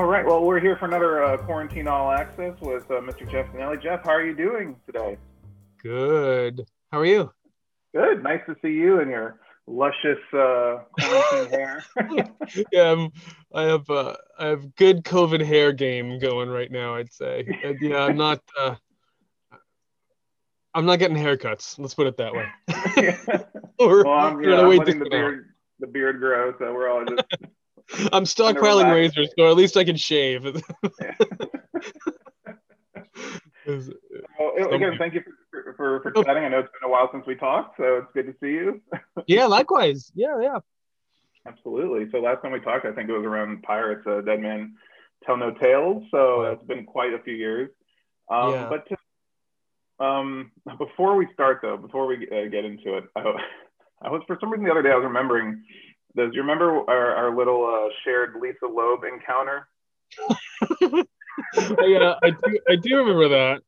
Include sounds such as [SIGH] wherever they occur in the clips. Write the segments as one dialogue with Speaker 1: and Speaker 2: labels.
Speaker 1: All right. Well, we're here for another uh, quarantine all access with uh, Mr. Geoff Zanelli. Geoff, how are you doing today?
Speaker 2: Good. How are you?
Speaker 1: Good. Nice to see you and your luscious uh, quarantine [LAUGHS] hair. [LAUGHS]
Speaker 2: yeah, I'm, I have uh, I have good COVID hair game going right now. I'd say. Uh, yeah, I'm not. Uh, I'm not getting haircuts. Let's put it that way. [LAUGHS]
Speaker 1: well, I'm, yeah, I'm letting the beard, the beard grow, so we're all just [LAUGHS]
Speaker 2: I'm stockpiling razors, so at least I can shave. [LAUGHS] [LAUGHS]
Speaker 1: well, again, thank you for, for, for, chatting. I know it's been a while since we talked, so it's good to see you.
Speaker 2: yeah, likewise. Yeah, yeah.
Speaker 1: Absolutely. So last time we talked, I think it was around Pirates, uh, Dead Men Tell No Tales. So it's been quite a few years. Um, yeah. But to, um, before we start, though, before we uh, get into it, I, I was for some reason the other day I was remembering does you remember our, our little uh, shared Lisa Loeb encounter? [LAUGHS]
Speaker 2: yeah, I do. I do remember that.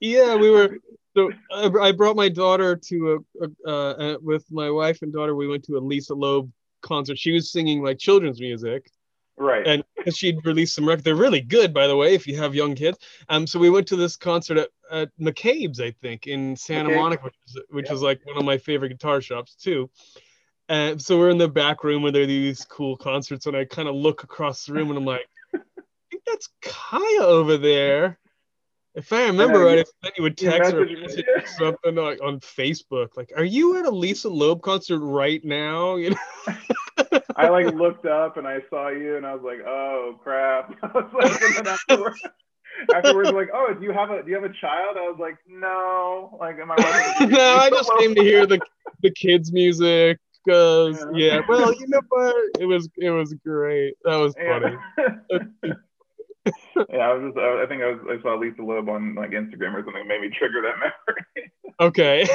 Speaker 2: Yeah, we were. So I, I brought my daughter to a, a uh, with my wife and daughter. We went to a Lisa Loeb concert. She was singing like children's music.
Speaker 1: Right.
Speaker 2: And she'd released some records. They're really good, by the way, if you have young kids. Um, so we went to this concert at, at McCabe's, I think, in Santa Monica, which is, which is like one of my favorite guitar shops too. And so we're in the back room where there are these cool concerts, and I kind of look across the room and I'm like, [LAUGHS] I think that's Kaya over there. If I remember yeah, right, then you would text or message something like on Facebook, like, "Are you at a Lisa Loeb concert right now?" [LAUGHS] You know.
Speaker 1: I like looked up and I saw you, and I was like, "Oh crap!" [LAUGHS] I was like, and then afterwards, afterwards, like, "Oh, do you have a do you have a child?" I was like, "No." Like, am I?
Speaker 2: no, I just came to hear the the kids' music goes, yeah. yeah. Well, you know [LAUGHS] what? It was it was great. That was funny.
Speaker 1: Yeah, [LAUGHS] yeah I was just I, think I was I saw Lisa Loeb on like Instagram or something made me trigger that memory. [LAUGHS]
Speaker 2: okay.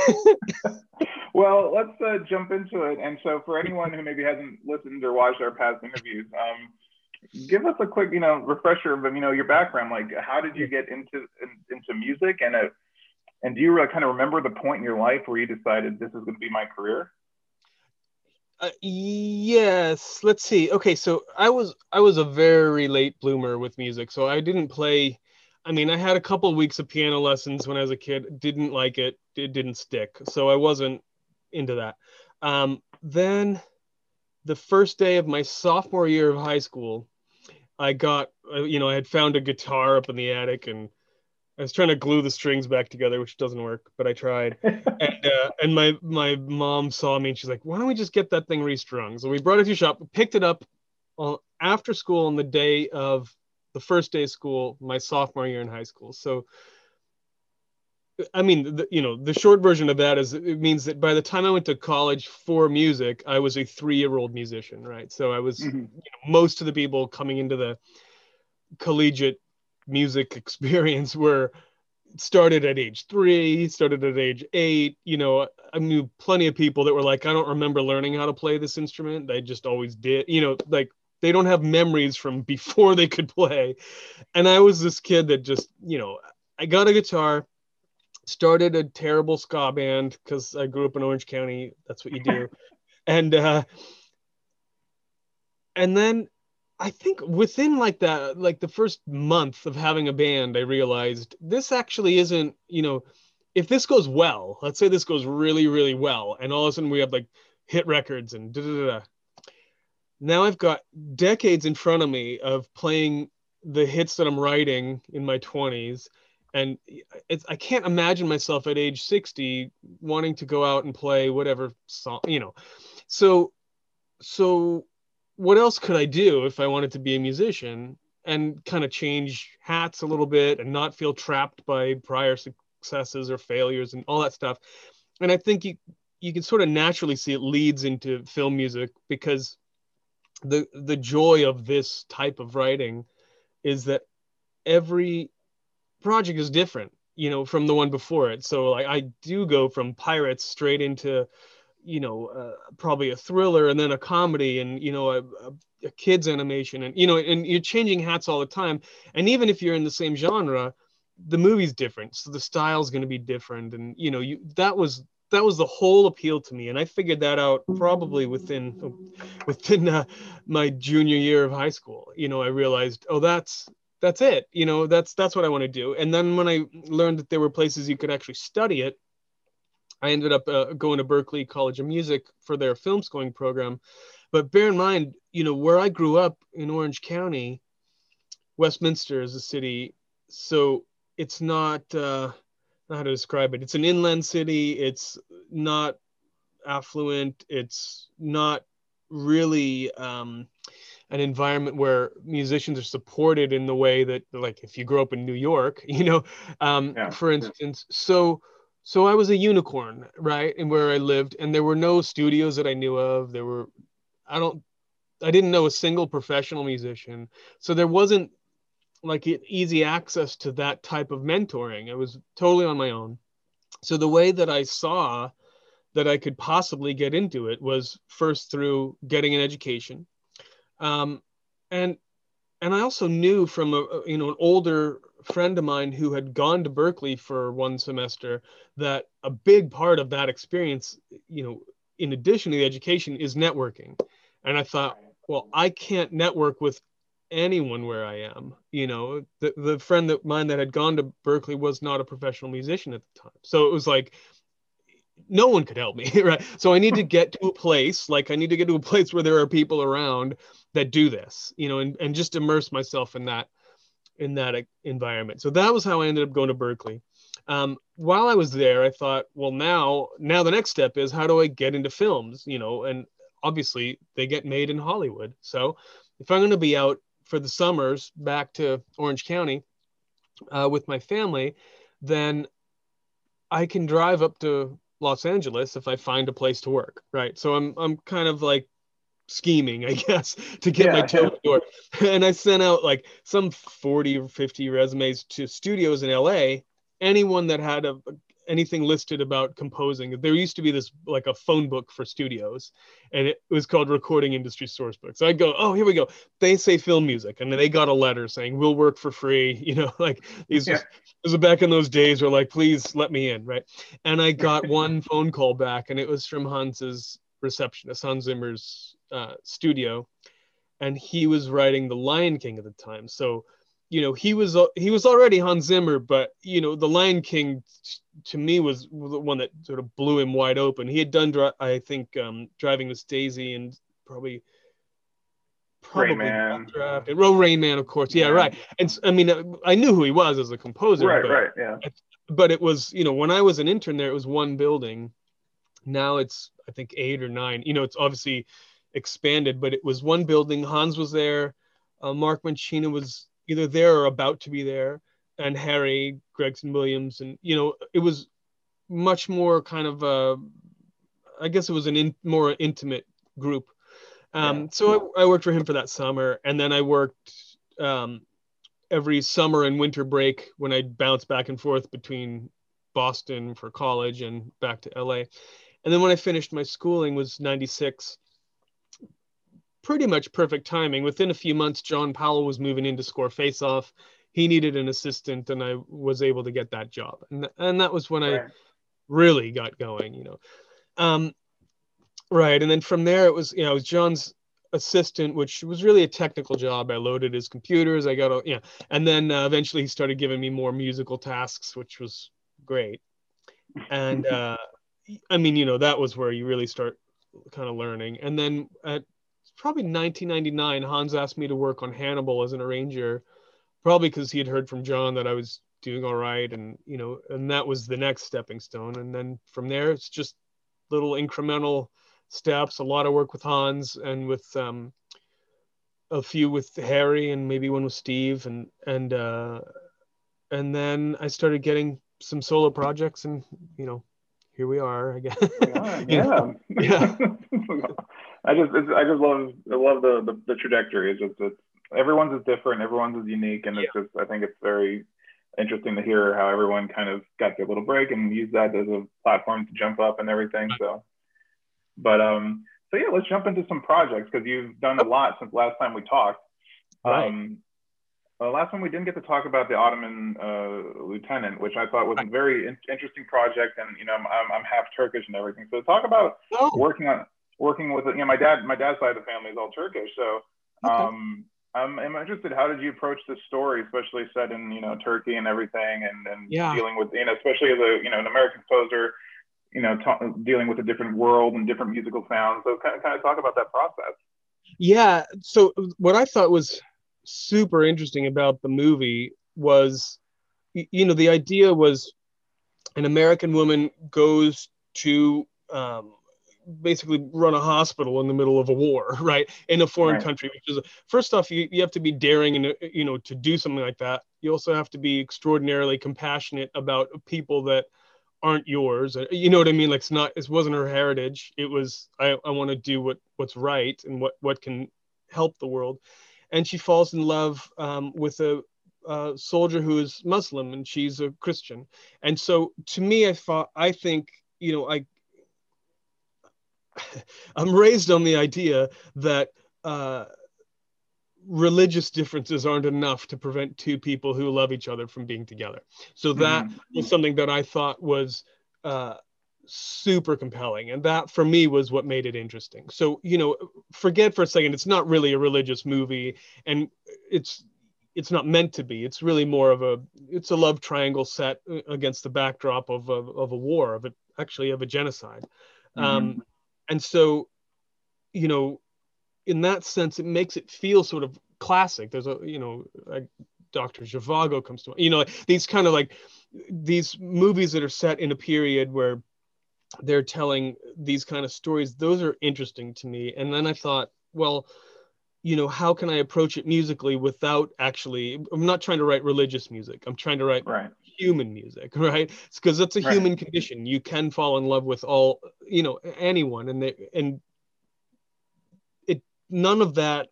Speaker 1: well, let's uh, jump into it. And so, for anyone who maybe hasn't listened or watched our past interviews, um, give us a quick, you know, refresher of you know your background. Like, how did you get into in, into music, and uh, and do you really kind of remember the point in your life where you decided this is going to be my career?
Speaker 2: Uh, yes let's see. Okay so i was i was a very late bloomer with music so i didn't play i mean i had a couple of weeks of piano lessons when i was a kid didn't like it it didn't stick so i wasn't into that. Um, then the first day of my sophomore year of high school i got uh, you know i had found a guitar up in the attic and I was trying to glue the strings back together, which doesn't work, but I tried. [LAUGHS] and uh, and my my mom saw me and she's like, "Why don't we just get that thing restrung?" So we brought it to shop, picked it up on, after school on the day of the first day of school, my sophomore year in high school. So, I mean, the, you know, the short version of that is it means that by the time I went to college for music, I was a three-year-old musician, right? So I was mm-hmm. you know, most of the people coming into the collegiate music [LAUGHS] experience where started at age three, started at age eight. You know, I knew plenty of people that were like, I don't remember learning how to play this instrument. They just always did. You know, like they don't have memories from [LAUGHS] before they could play. And I was this kid that just, you know, I got a guitar, started a terrible ska band because I grew up in Orange County. That's what you do. [LAUGHS] and uh and then I think within like that, like the first month of having a band, I realized this actually isn't, you know, if this goes well, let's say this goes really, really well, and all of a sudden we have like hit records and da da da. Now I've got decades in front of me of playing the hits that I'm writing in my 20s. And it's, I can't imagine myself at age 60 wanting to go out and play whatever song, you know. So, so what else could I do if I wanted to be a musician and kind of change hats a little bit and not feel trapped by prior successes or failures and all that stuff? And I think you you can sort of naturally see it leads into film music because the the joy of this type of writing is that every project is different you know from the one before it so like i do go from pirates straight into you know uh, probably a thriller and then a comedy and you know a, a, a, kids animation and you know and you're changing hats all the time. And even if you're in the same genre the movie's different. So the style's going to be different. And you know you that was that was the whole appeal to me. And i figured that out probably within [LAUGHS] within uh, my junior year of high school. You know i realized oh that's that's it. You know that's that's what i want to do. And then when i learned that there were places you could actually study it i ended up uh, going to berklee college of music for their film scoring program but bear in mind you know where i grew up in orange county westminster is a city so it's not uh not how to describe it. It's an inland city. It's not affluent. It's not really um, an environment where musicians are supported in the way that, like, if you grow up in New York, [LAUGHS] you know, um, yeah. for instance. So, so I was a unicorn, right, in where I lived, and there were no studios that I knew of. There were, I don't, I didn't know a single professional musician. So there wasn't like easy access to that type of mentoring. It was totally on my own. So the way that I saw that I could possibly get into it was first through getting an education, um, and and I also knew from a you know an older friend of mine who had gone to Berklee for one semester that a big part of that experience, you know, in addition to the education, is networking. And I thought, well, I can't network with anyone where I am. You know, the, the friend that mine that had gone to Berklee was not a professional musician at the time. So it was like, no one could help me, [LAUGHS] right? So I need to get to a place, like I need to get to a place where there are people around that do this, you know, and, and just immerse myself in that, in that environment. So that was how I ended up going to Berklee. Um, while I was there, I thought, well, now, now the next step is how do I get into films, you know, and obviously they get made in Hollywood. So if I'm going to be out for the summers back to Orange County uh, with my family, then I can drive up to Los Angeles if I find a place to work, right? So I'm I'm kind of like scheming, I [LAUGHS] guess, to get yeah, my toe in the door. And I sent out like some 40 or 50 resumes to studios in LA. Anyone that had a, anything listed about composing. There used to be this like a phone book for studios, and it was called Recording Industry Sourcebook. So I'd go, oh, here we go. They say film music, and then they got a letter saying we'll work for free. [LAUGHS] You know, like these. Yeah. It was back in those days where like, please let me in, right? And I got [LAUGHS] one phone call back, and it was from Hans's receptionist, Hans Zimmer's uh, studio, and he was writing The Lion King at the time. So you know he was he was already Hans Zimmer, but you know the Lion King to me was the one that sort of blew him wide open. He had done I think um, Driving Miss Daisy and probably probably draft and oh, Rain Man, of course. Yeah, yeah, right. And I mean I knew who he was as a composer.
Speaker 1: Right,
Speaker 2: but,
Speaker 1: right, yeah.
Speaker 2: But it was you know when I was an intern there, it was one building. Now it's I think eight or nine. You know it's obviously expanded, but it was one building. Hans was there. Uh, Mark Mancina was either there or about to be there, and Harry Gregson Williams, and you know it was much more kind of a, I guess it was an in, more intimate group. Um, yeah. So I, I, worked for him for that summer, and then I worked um, every summer and winter break when I bounced back and forth between Boston for college and back to LA. And then when I finished my schooling was 96 pretty much perfect timing. Within a few months, John Powell was moving in to score face off. He needed an assistant, and I was able to get that job. And, and that was when right. I really got going, you know. Um, right. And then from there, it was, you know, it was John's assistant, which was really a technical job. I loaded his computers. I got, a, yeah. And then uh, eventually he started giving me more musical tasks, which was great. And uh, I mean, you know, that was where you really start kind of learning. And then at probably 1999, Hans asked me to work on Hannibal as an arranger, probably because he had heard from John that I was doing all right, and you know, and that was the next stepping stone. And then from there, it's just little incremental steps. A lot of work with Hans and with um, a few with Harry, and maybe one with Steve, and and uh, and then I started getting some solo projects, and you know, here we are. I guess. [LAUGHS]
Speaker 1: yeah. yeah. [LAUGHS] I just I just love I love the, the, the trajectory. It's just it's everyone's is different, everyone's is unique, and it's yeah. just I think it's very interesting to hear how everyone kind of got their little break and used that as a platform to jump up and everything. So, but um, so yeah, let's jump into some projects because you've done a lot since last time we talked.
Speaker 2: Right. Um,
Speaker 1: uh, last one we didn't get to talk about the Ottoman uh, lieutenant, which I thought was a very in- interesting project, and you know I'm, I'm, half Turkish and everything. So talk about oh. working on working with you know my dad my dad's side of the family is all Turkish, so okay. um, I'm, I'm interested. How did you approach this story, especially set in you know Turkey and everything, and and yeah. dealing with you know especially as a you know an American composer, you know t- dealing with a different world and different musical sounds. So kind of kind of talk about that process.
Speaker 2: Yeah. So what I thought was super interesting about the movie was, you know, the idea was an American woman goes to um, basically run a hospital in the middle of a war, [LAUGHS] right? In a foreign right. country, which is first off, you, you have to be daring and you know to do something like that. You also have to be extraordinarily compassionate about people that aren't yours. You know what I mean? Like it's not, it wasn't her heritage. It was I, I want to do what what's right and what what can help the world and she falls in love um, with a, a, soldier who is Muslim and she's a Christian. And so to me, I thought, I think, you know, I, [LAUGHS] I'm raised on the idea that uh, religious differences aren't enough to prevent two people who love each other from being together. So that mm-hmm. was something that I thought was uh, super compelling and that for me was what made it interesting. So you know forget for a second it's not really a religious movie and it's it's not meant to be. It's really more of a it's a love triangle set against the backdrop of a, of a war of it actually of a genocide. Mm-hmm. um, and so you know in that sense it makes it feel sort of classic. There's a you know like dr zhivago comes to you know these kind of like these movies that are set in a period where they're telling these kind of stories those are interesting to me. And then i thought well you know how can i approach it musically without actually i'm not trying to write religious music. I'm trying to write
Speaker 1: right.
Speaker 2: human music [LAUGHS] right? Because it's, it's a right. human condition. You can fall in love with all you know anyone. And they, and it none of that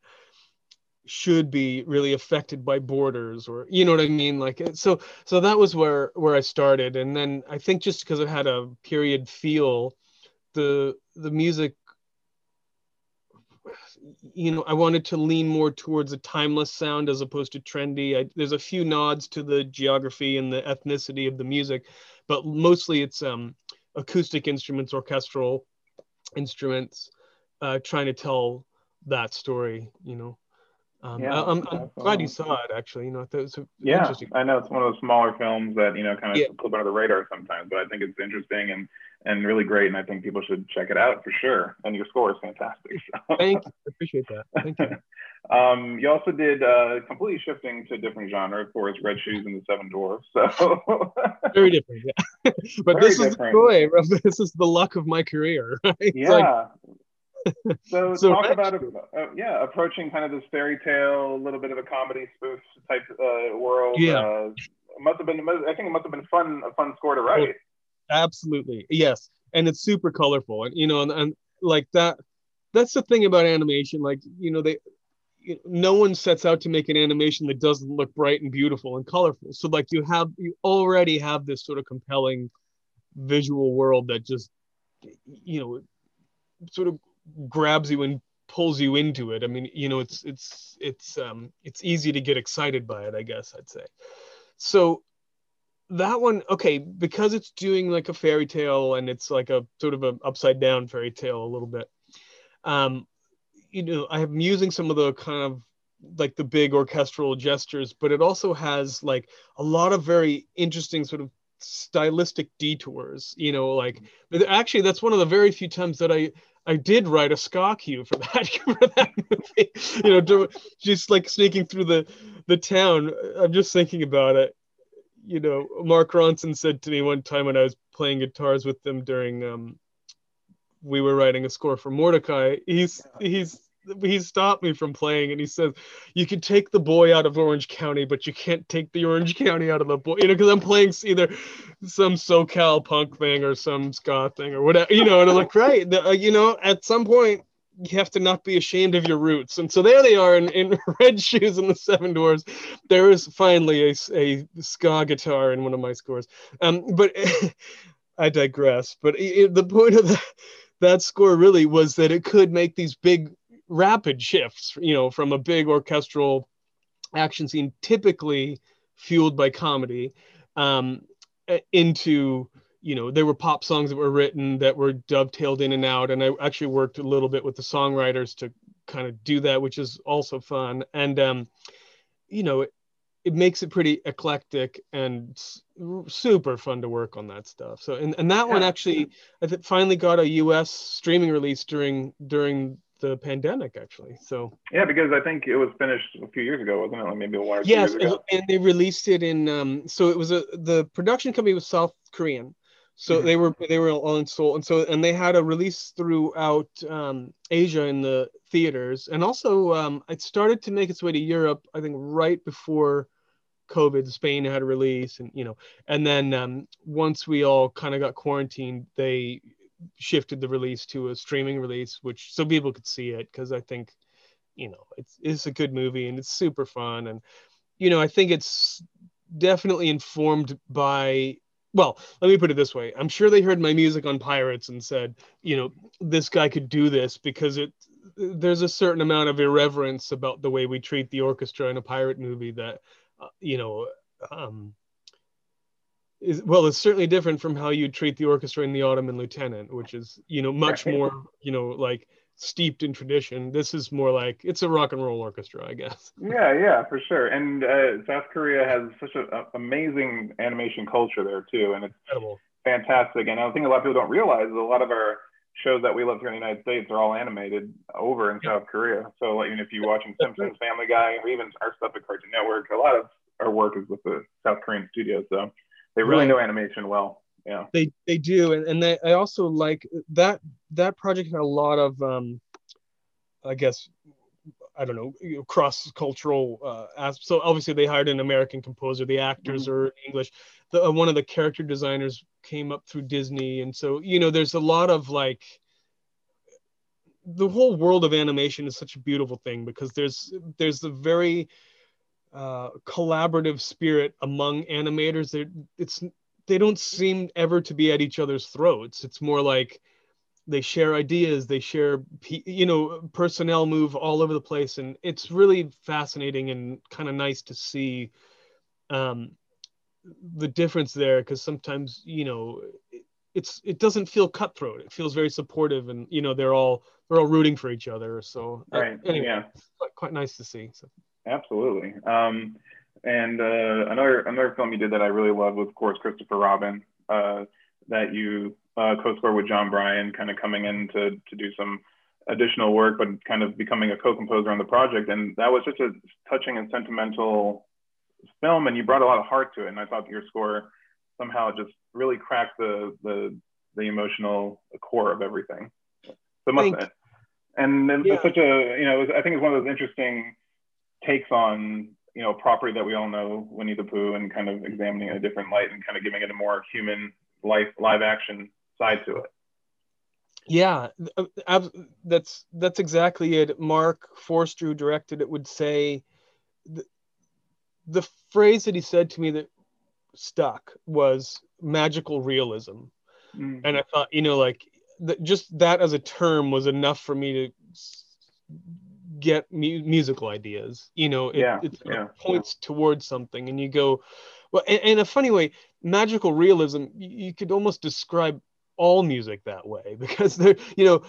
Speaker 2: should be really affected by borders or you know what i mean? Like so so that was where where i started. And then i think just because it had a period feel the the music you know i wanted to lean more towards a timeless sound as opposed to trendy. I, there's a few nods to the geography and the ethnicity of the music but mostly it's um acoustic instruments orchestral instruments uh trying to tell that story you know um, yeah, I'm, I'm glad you saw it. Actually, you know, it's
Speaker 1: yeah, I know it's one of those smaller films that you know kind of yeah. slip under the radar sometimes, but I think it's interesting and and really great, and I think people should check it out for sure. And your score is fantastic.
Speaker 2: So. Thank you, appreciate that. Thank you. [LAUGHS]
Speaker 1: um, you also did uh, completely shifting to a different genre, of course, Red Shoes and the Seven Dwarfs. So [LAUGHS]
Speaker 2: very different, yeah. [LAUGHS] but very this different. is joy. This is the luck of my career. Right?
Speaker 1: Yeah, like, so, [LAUGHS] so talk about uh, yeah approaching kind of this fairy tale a little bit of a comedy spoof type uh, world
Speaker 2: yeah. uh,
Speaker 1: must have been i think it must have been fun a fun score to write.
Speaker 2: absolutely. Yes. And it's super colorful. And you know and, and like that that's the thing about animation. Like you know they no one sets out to make an animation that doesn't look bright and beautiful and colorful. So like you have you already have this sort of compelling visual world that just you know sort of grabs you and pulls you into it. I mean, you know, it's it's it's um it's easy to get excited by it, I guess I'd say. So that one, okay, because it's doing like a fairy tale and it's like a sort of a upside down fairy tale a little bit. Um, you know, I'm using some of the kind of like the big orchestral gestures, but it also has like a lot of very interesting sort of stylistic detours you know like actually that's one of the very few times that i I did write a ska cue for that [LAUGHS] for that movie. You know, just like sneaking through the the town. I'm just thinking about it. You know, Mark Ronson said to me one time when I was playing guitars with them during um, we were writing a score for Mortdecai. He's he's he stopped me from playing and he says you can take the boy out of orange county but you can't take the orange [LAUGHS] county out of the boy you know because i'm playing either some socal punk thing or some ska thing or whatever you know and i'm like right the, uh, you know at some point you have to not be ashamed of your roots and so there they are in, in [LAUGHS] red shoes and the seven dwarfs there is finally a, a ska guitar in one of my scores. Um, but [LAUGHS] i digress but it, the point of the, that score really was that it could make these big rapid shifts, you know, from a big orchestral action scene typically fueled by comedy um, into you know there were pop songs that were written that were dovetailed in and out. And i actually worked a little bit with the songwriters to kind of do that which is also fun. And um, you know it, it makes it pretty eclectic and super fun to work on that stuff. So and, and that yeah. one actually i think finally got a us streaming release during during the pandemic actually so
Speaker 1: yeah because i think it was finished a few years ago wasn't it like maybe a
Speaker 2: while yes and they released it in um so it was a the production company was south korean so mm-hmm. they were they were all in Seoul, and so and they had a release throughout um, Asia in the theaters, and also um, it started to make its way to Europe. I think right before COVID, Spain had a release, and you know, and then um, once we all kind of got quarantined, they shifted the release to a streaming release, which so people could see it because I think, you know, it's it's a good movie and it's super fun, and you know, I think it's definitely informed by well, let me put it this way. I'm sure they heard my music on Pirates and said, you know, this guy could do this because it there's a certain amount of irreverence about the way we treat the orchestra in a pirate movie that uh, you know um is well it's certainly different from how you treat the orchestra in the ottoman lieutenant which is you know much more you know like steeped in tradition. This is more like it's a rock and roll orchestra, I guess. [LAUGHS]
Speaker 1: Yeah, yeah, for sure. And uh, South Korea has such an amazing animation culture there too, and it's Incredible. fantastic. And I think a lot of people don't realize a lot of our shows that we love here in the United States are all animated over in yeah. South Korea. So like, even if you're watching Simpsons, Family Guy, or even our stuff at Cartoon Network, a lot of our work is with the South Korean studios. So they really right. know animation well. Yeah.
Speaker 2: They they do. And, and they i also like that that project had a lot of um i guess i don't know cross cultural uh so obviously they hired an american composer. The actors mm-hmm. are english. The uh, one of the character designers came up through disney. And so you know there's a lot of like the whole world of animation is such a beautiful thing because there's there's a very uh, collaborative spirit among animators. There, it's they don't seem ever to be at each other's throats. It's more like they share ideas, they share, you know, personnel move all over the place, and it's really fascinating and kind of nice to see um, the difference there because sometimes you know it's it doesn't feel cutthroat. It feels very supportive, and you know they're all they're all rooting for each other. So
Speaker 1: right, anyway, yeah,
Speaker 2: quite, quite nice to see. So.
Speaker 1: Absolutely. Um, and uh, another another film you did that I really love was, of course, Christopher Robin, uh, that you uh, co-scored with Jon Brion, kind of coming in to, to do some additional work, but kind of becoming a co-composer on the project. And that was such a touching and sentimental film, and you brought a lot of heart to it. And I thought your score somehow just really cracked the the, the emotional core of everything. So must, and it's yeah. such a you know, was, I think it's one of those interesting takes on you know, property that we all know, Winnie the Pooh, and kind of examining a different light and kind of giving it a more human life, live action side to it.
Speaker 2: Yeah, uh, that's that's exactly it. Marc Forster, who directed it, would say the, the phrase that he said to me that stuck was magical realism, mm-hmm. and I thought, you know, like just that as a term was enough for me to get mu- musical ideas you know it,
Speaker 1: yeah,
Speaker 2: it,
Speaker 1: yeah,
Speaker 2: points yeah. towards something and you go well in, in a funny way magical realism you, you could almost describe all music that way [LAUGHS] because there you know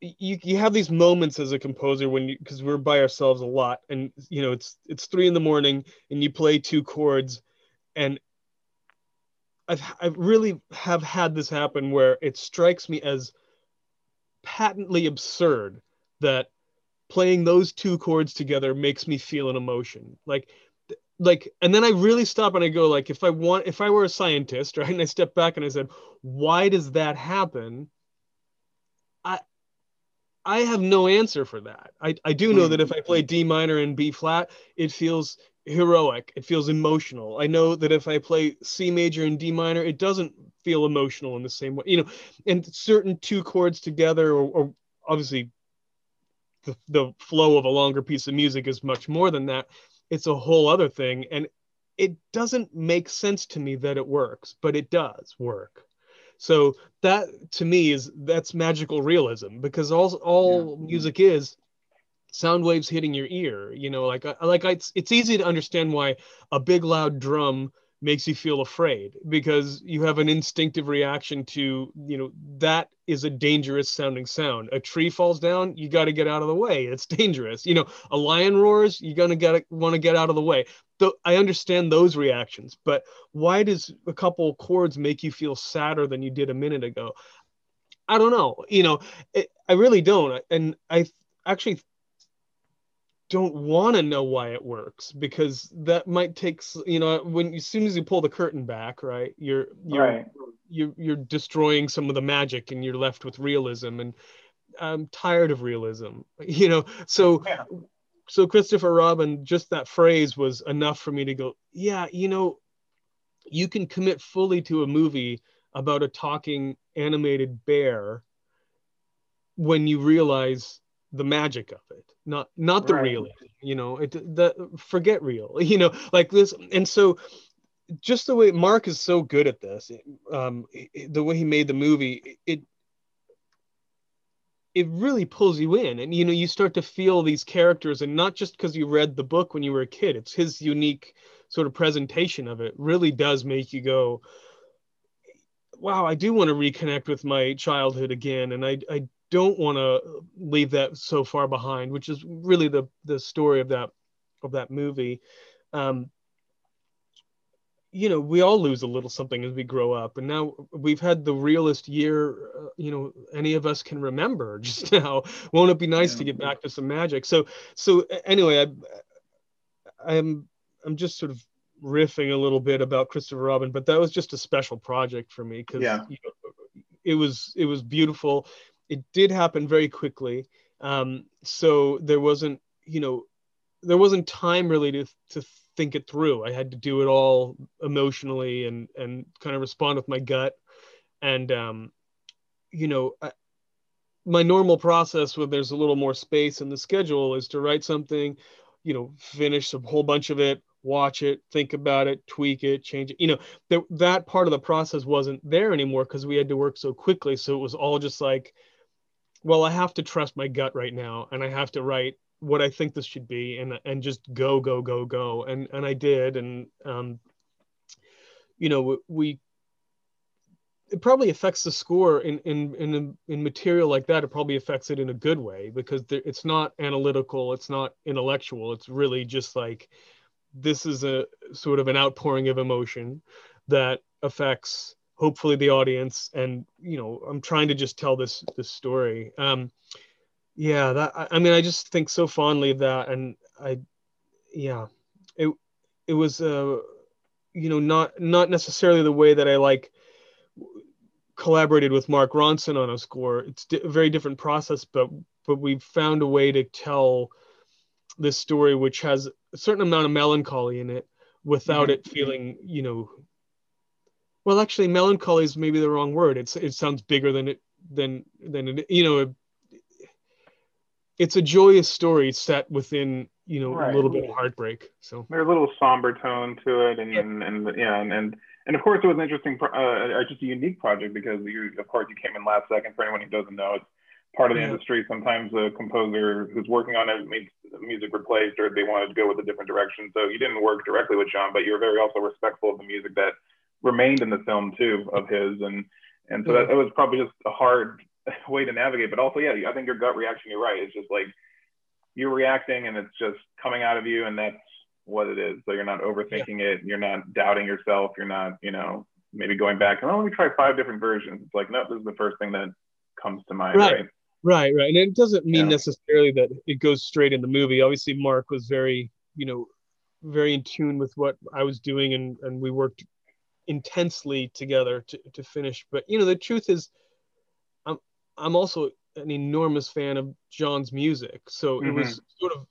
Speaker 2: you, you have these moments as a composer when you because we're by ourselves a lot and you know it's it's three in the morning and you play two chords and I've I really have had this happen where it strikes me as patently absurd that playing those two chords together makes me feel an emotion. Like like and then i really stop and i go like if i want if i were a scientist [LAUGHS] right and i step back and i said why does that happen? I i have no answer for that. I i do know that if i play d minor and b flat it feels heroic. It feels emotional. I know that if i play c major and d minor it doesn't feel emotional in the same way you know and certain two chords together or, or obviously the, the flow of a longer piece of music is much more than that it's a whole other thing and it doesn't make sense to me that it works but it does work so that to me is that's magical realism because all all yeah. music is sound waves hitting your ear you know like like it's, it's easy to understand why a big loud drum makes you feel afraid because you have an instinctive reaction to you know that is a dangerous sounding sound. A tree falls down you got to get out of the way. It's dangerous. You know a lion roars you're gonna get want to get out of the way. So i understand those reactions but why does a couple chords make you feel sadder than you did a minute ago? I don't know. You know it, i really don't. And i actually don't want to know why it works because that might take you know when as soon as you pull the curtain back right you're you're right. you're, you're destroying some of the magic and you're left with realism and i'm tired of realism [LAUGHS] you know so [LAUGHS] yeah. so christopher robin just that phrase was enough for me to go yeah you know you can commit fully to a movie about a talking animated bear when you realize the magic of it not not the right. real you know it the forget real [LAUGHS] you know like this and so just the way marc is so good at this um the way he made the movie it it really pulls you in and you know you start to feel these characters and not just because you read the book when you were a kid it's his unique sort of presentation of it really does make you go wow i do want to reconnect with my childhood again and i i don't want to leave that so far behind, which is really the the story of that of that movie. Um, you know, we all lose a little something as we grow up, and now we've had the realest year, uh, you know, any of us can remember [LAUGHS] just now. Won't it be nice yeah. to get back to some magic? So, so anyway, I, I'm I'm just sort of riffing a little bit about Christopher Robin, but that was just a special project for me because yeah. you know, it was it was beautiful it did happen very quickly. Um, so there wasn't, you know, there wasn't time really to, to think it through. I had to do it all emotionally and, and kind of respond with my gut. And, um, you know, I, my normal process when there's a little more space in the schedule is to write something, you know, finish a whole bunch of it, watch it, think about it, tweak it, change it. You know, that that part of the process wasn't there anymore because we had to work so quickly. So it was all just like, well, I have to trust my gut right now, and I have to write what I think this should be, and and just go, go, go, go, and and I did, and um, you know, we it probably affects the score in in in in material like that. It probably affects it in a good way because there, it's not analytical, it's not intellectual. It's really just like this is a sort of an outpouring of emotion that affects hopefully the audience and you know i'm trying to just tell this this story um yeah that i mean i just think so fondly of that and i yeah it it was uh you know not not necessarily the way that i like collaborated with mark ronson on a score it's a very different process but but we've found a way to tell this story which has a certain amount of melancholy in it without mm-hmm. it feeling you know well actually melancholy is maybe the wrong word it's it sounds bigger than it than than it you know it's a joyous story set within you know right. a little bit of heartbreak so
Speaker 1: there's a little somber tone to it and yeah. and, and yeah and, and and of course it was an interesting uh, uh, just a unique project because you of course you came in last second for anyone who doesn't know it's part of the yeah. industry sometimes a composer who's working on it needs music replaced or they wanted to go with a different direction so you didn't work directly with jon but you're very also respectful of the music that remained in the film too of his, and and so that, that was probably just a hard [LAUGHS] way to navigate. But also, yeah, I think your gut reaction, you're right. It's just like you're reacting, and it's just coming out of you, and that's what it is. So you're not overthinking yeah. it. You're not doubting yourself. You're not, you know, maybe going back and oh, let me try five different versions. It's like no, this is the first thing that comes to mind, right?
Speaker 2: Right, right. right. And it doesn't mean yeah. necessarily that it goes straight in the movie. Obviously, Marc was very, you know, very in tune with what I was doing, and and we worked intensely together to, to finish. But you know, the truth is, I'm I'm also an enormous fan of Jon's music, so mm-hmm. it was sort of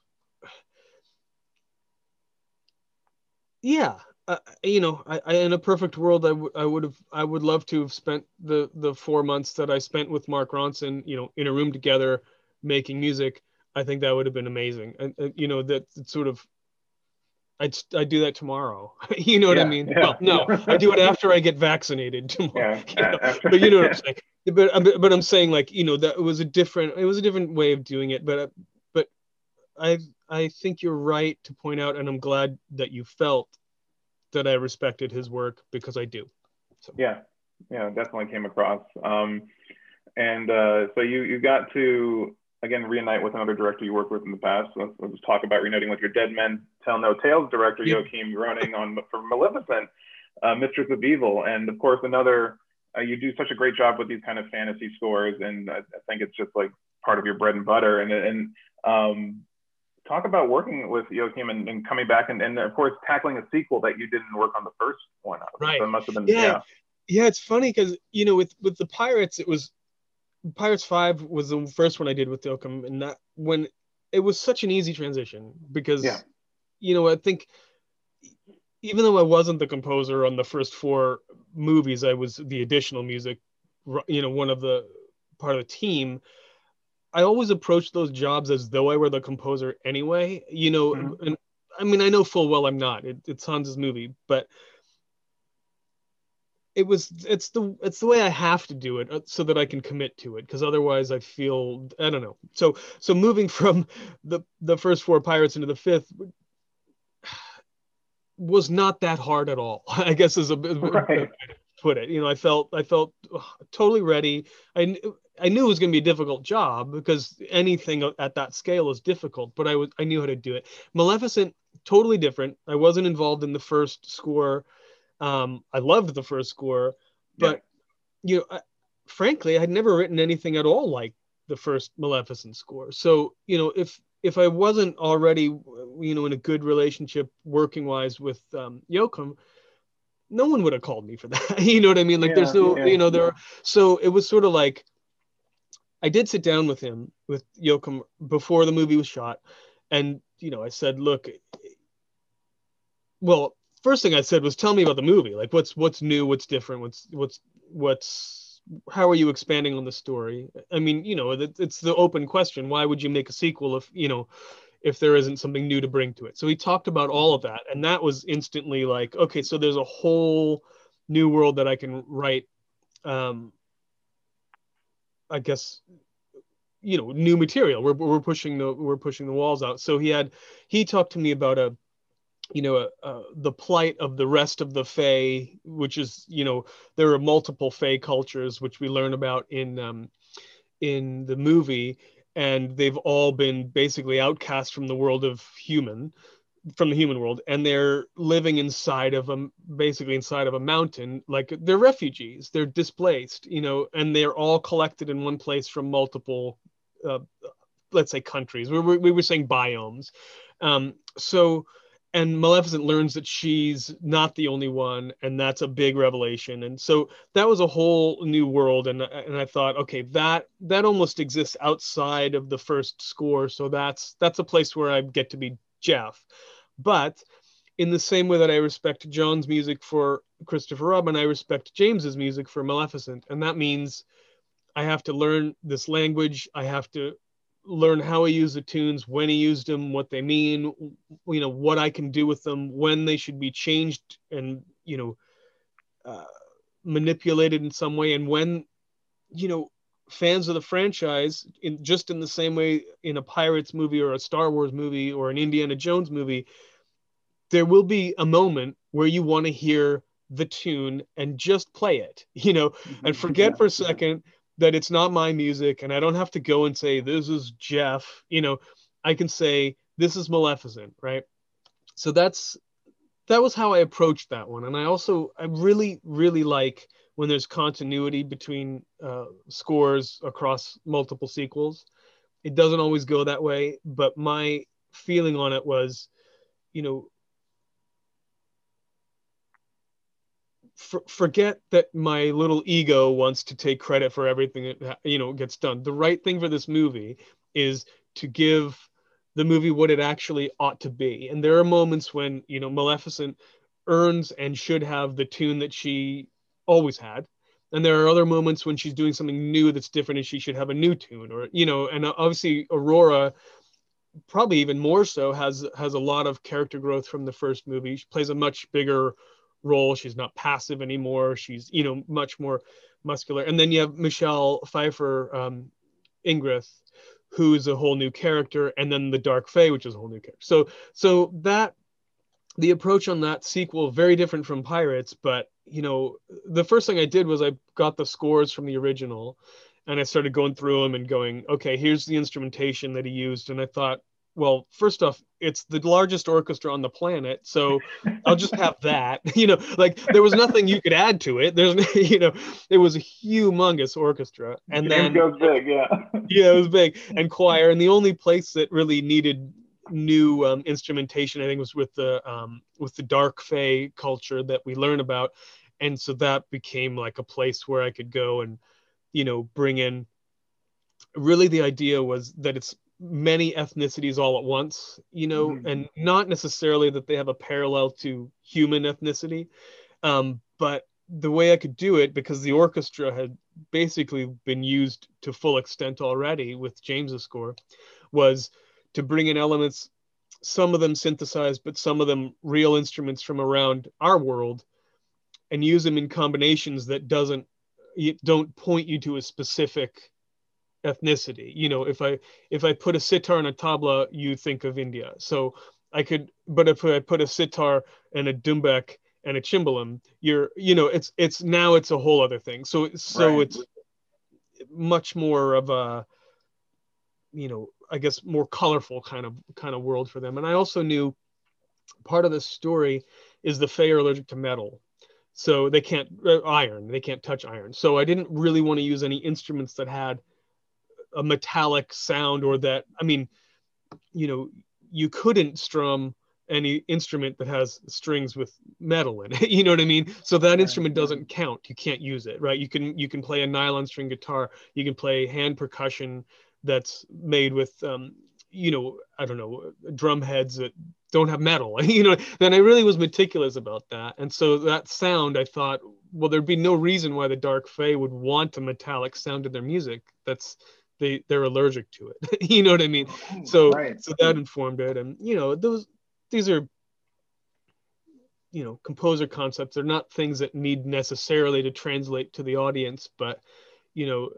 Speaker 2: yeah. Uh, you know, I, I, in a perfect world, I, w- I would have, I would love to have spent the the four months that I spent with Mark Ronson, you know, in a room together, making music. I think that would have been amazing. And uh, you know, that sort of I'd I'd do that tomorrow. [LAUGHS] you know what yeah, I mean? Yeah. Well, no, I do it [LAUGHS] after I get vaccinated tomorrow. Yeah, [LAUGHS] you know? but you know what I'm saying. But but I'm saying like you know that was a different it was a different way of doing it. But uh, but I I think you're right to point out, and I'm glad that you felt that I respected his work because I do.
Speaker 1: So. Yeah, yeah, definitely came across. Um, and uh, so you you got to again reunite with another director you worked with in the past. Let's, let's talk about reuniting with your Dead Men Tell No Tales director. Joachim Ronning on for Maleficent, uh, Mistress of Evil, and of course another. Uh, you do such a great job with these kind of fantasy scores, and I, I think it's just like part of your bread and butter. And and um, talk about working with Joachim and, and coming back and, and of course tackling a sequel that you didn't work on the first one.
Speaker 2: Right. So must have been yeah. yeah. yeah it's funny because you know with with the Pirates it was Pirates Five was the first one I did with Joachim, and that when it was such an easy transition because yeah. you know I think even though I wasn't the composer on the first four movies, I was the additional music, you know, one of the part of the team. I always approach those jobs as though I were the composer anyway. You know, mm-hmm. and I mean, I know full well I'm not. It, it's Hans's movie, but it was it's the it's the way I have to do it uh, so that I can commit to it because otherwise I feel I don't know. So so moving [LAUGHS] from the the first four pirates into the fifth [SIGHS] was not that hard at all. [LAUGHS] I guess is a, right. put it. You know, I felt I felt totally ready. I I knew it was going to be a difficult job because anything at that scale is difficult, but I was I knew how to do it. Maleficent, totally different. I wasn't involved in the first score. Um, I loved the first score, but yeah. you know, I, frankly, I'd never written anything at all like the first Maleficent score. So you know, if if I wasn't already, you know, in a good relationship working wise with um, Joachim, no one would have called me for that. [LAUGHS] you know what I mean? Like, yeah, there's no, yeah, you know, there. Are, so it was sort of like I did sit down with him with Joachim before the movie was shot, and you know I said, look, well, first thing I said was, tell me about the movie. Like, what's what's new, what's different, what's what's what's how are you expanding on the story? I mean, you know, it's the open question. Why would you make a sequel if you know if there isn't something new to bring to it? So he talked about all of that, and that was instantly like, okay, so there's a whole new world that I can write. Um, I guess you know new material we're, we're pushing the we're pushing the walls out so he had he talked to me about a you know uh, the plight of the rest of the Fae, which is you know there are multiple Fae cultures which we learn about in um, in the movie and they've all been basically outcast from the world of human from the human world and they're living inside of a basically inside of a mountain like they're refugees they're displaced you know and they're all collected in one place from multiple uh, let's say countries. We were, we were saying biomes. Um, so and maleficent learns that she's not the only one and that's a big revelation and so that was a whole new world and and i thought okay that that almost exists outside of the first score so that's that's a place where i get to be geoff but in the same way that I respect Jon's music for Christopher Robin, I respect James's music for Maleficent. And that means I have to learn this language. I have to learn how he use the tunes, when he used them, what they mean, you know, what I can do with them, when they should be changed and, you know, uh, manipulated in some way. And when, you know, fans of the franchise in just in the same way in a pirates movie or a star wars movie or an indiana jones movie there will be a moment where you want to hear the tune and just play it [LAUGHS] you know mm-hmm. and forget for a second that it's not my music and i don't have to go and say this is geoff. You know i can say this is maleficent right? So that's that was how i approached that one. And i also i really really like when there's continuity between uh, scores across multiple sequels. It doesn't always go that way, but my feeling on it was, you know, for, forget that my little ego wants to take credit for everything that you know gets done. The right thing for this movie is to give the movie what it actually ought to be. And there are moments when you know Maleficent earns and should have the tune that she always had and there are other moments when she's doing something new that's different and she should have a new tune or you know and uh, obviously aurora probably even more so has has a lot of character growth from the first movie she plays a much bigger role. She's not passive anymore. She's you know much more muscular. And then you have michelle pfeiffer um, Ingrith who's a whole new character, and then the Dark Fae, which is a whole new character. So so that the approach on that sequel very different from Pirates, but you know the first thing I did was I got the scores from the original, and I started going through them and going, okay, here's the instrumentation that he used, and I thought, well, first off, it's the largest orchestra on the planet, so I'll just have [LAUGHS] that. [LAUGHS] you know, like there was nothing you could add to it. There's, [LAUGHS] you know, it was a humongous orchestra, and then it
Speaker 1: goes big, yeah,
Speaker 2: yeah, it was big, and choir, and the only place that really needed new um, instrumentation, I think, was with the um, with the dark Fae culture that we learn about, and so that became like a place where I could go and, you know, bring in. Really, the idea was that it's many ethnicities all at once, you know, mm-hmm. and not necessarily that they have a parallel to human ethnicity. Um, but the way I could do it, because the orchestra had basically been used to full extent already with James's score, was to bring in elements, some of them synthesized, but some of them real instruments from around our world, and use them in combinations that doesn't don't point you to a specific ethnicity. You know if i if i put a sitar and a tabla you think of india. So i could but if i put a sitar and a doumbek and a cimbalom you're you know it's it's now it's a whole other thing. So so right. it's much more of a you know i guess more colorful kind of kind of world for them. And i also knew part of the story is the Fae are allergic to metal. So they can't uh, iron. They can't touch iron. So i didn't really want to use any instruments that had a metallic sound or that i mean you know you couldn't strum any instrument that has strings with metal in it [LAUGHS] you know what i mean? So that instrument doesn't count. You can't use it right? You can you can play a nylon string guitar. You can play hand percussion that's made with um, you know i don't know drum heads that don't have metal [LAUGHS] you know? Then i really was meticulous about that. And so that sound i thought well there'd be no reason why the dark fae would want a metallic sound in their music that's they they're allergic to it. [LAUGHS] You know what i mean? Oh, so right. so that informed it. And you know those these are you know composer concepts. They're not things that need necessarily to translate to the audience but you know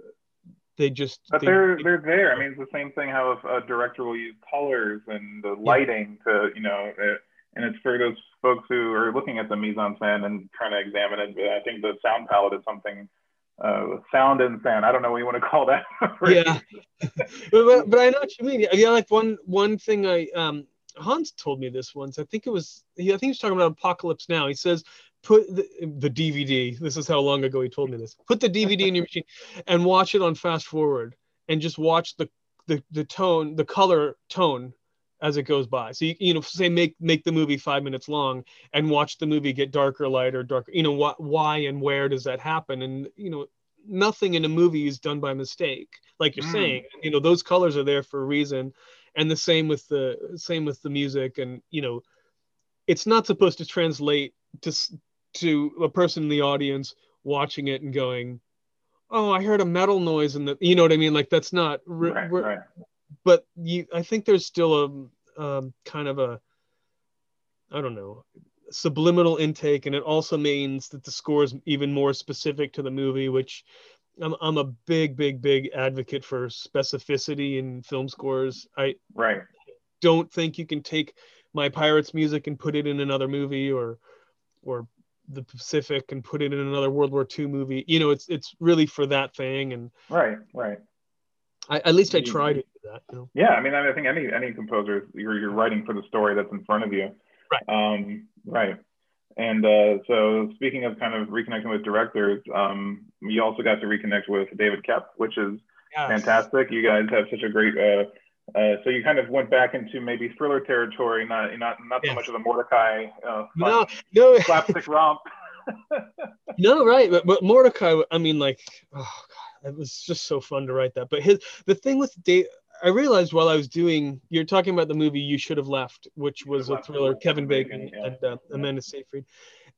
Speaker 2: they just
Speaker 1: but
Speaker 2: they,
Speaker 1: they're they're there. I mean it's the same thing how a director will use colors and the lighting yeah. to you know it, and it's for those folks who are looking at the mise en scène and trying to examine it. But i think the sound palette is something uh, sound and sound. I don't know what you want to call that. [LAUGHS]
Speaker 2: yeah, [LAUGHS] but, but I know what you mean. Yeah, like one one thing I um Hans told me this once. I think it was I think he was talking about Apocalypse Now. He says put the, the DVD. This is how long ago he told me this. Put the DVD in your machine and watch it on fast forward and just watch the the the tone, the color tone as it goes by. So you, you know, say make make the movie five minutes long and watch the movie get darker, lighter, darker. You know, what, why and where does that happen? And you know, nothing in a movie is done by mistake. Like you're mm. saying, you know, those colors are there for a reason. And the same with the same with the music. And you know, it's not supposed to translate to to a person in the audience watching it and going, "Oh, I heard a metal noise," and the you know what I mean. Like that's not.
Speaker 1: Right, right
Speaker 2: but you, I think there's still a um, kind of a, I don't know, subliminal intake, and it also means that the score is even more specific to the movie, which I'm, I'm a big, big, big advocate for specificity in film scores. I
Speaker 1: right
Speaker 2: don't think you can take my Pirates music and put it in another movie or or the Pacific and put it in another World War II movie. You know, it's it's really for that thing and
Speaker 1: right, right.
Speaker 2: I, at least I try to do that. You know?
Speaker 1: Yeah, I mean, I think any any composer, you're you're writing for the story that's in front of you.
Speaker 2: Right.
Speaker 1: Um, right. And uh, so, speaking of kind of reconnecting with directors, um, we also got to reconnect with David Koepp, which is yes. fantastic. You guys have such a great. Uh, uh, so you kind of went back into maybe thriller territory, not not not yes. so much of the Mortdecai. Uh,
Speaker 2: no, no,
Speaker 1: slapstick romp. [LAUGHS] [LAUGHS]
Speaker 2: no, right, but, but Mortdecai. I mean, like, oh it was just so fun to write that. But his the thing with Dave, I realized while I was doing, you're talking about the movie You Should Have Left, which was a thriller, Kevin Bacon yeah. and uh, Amanda Seyfried,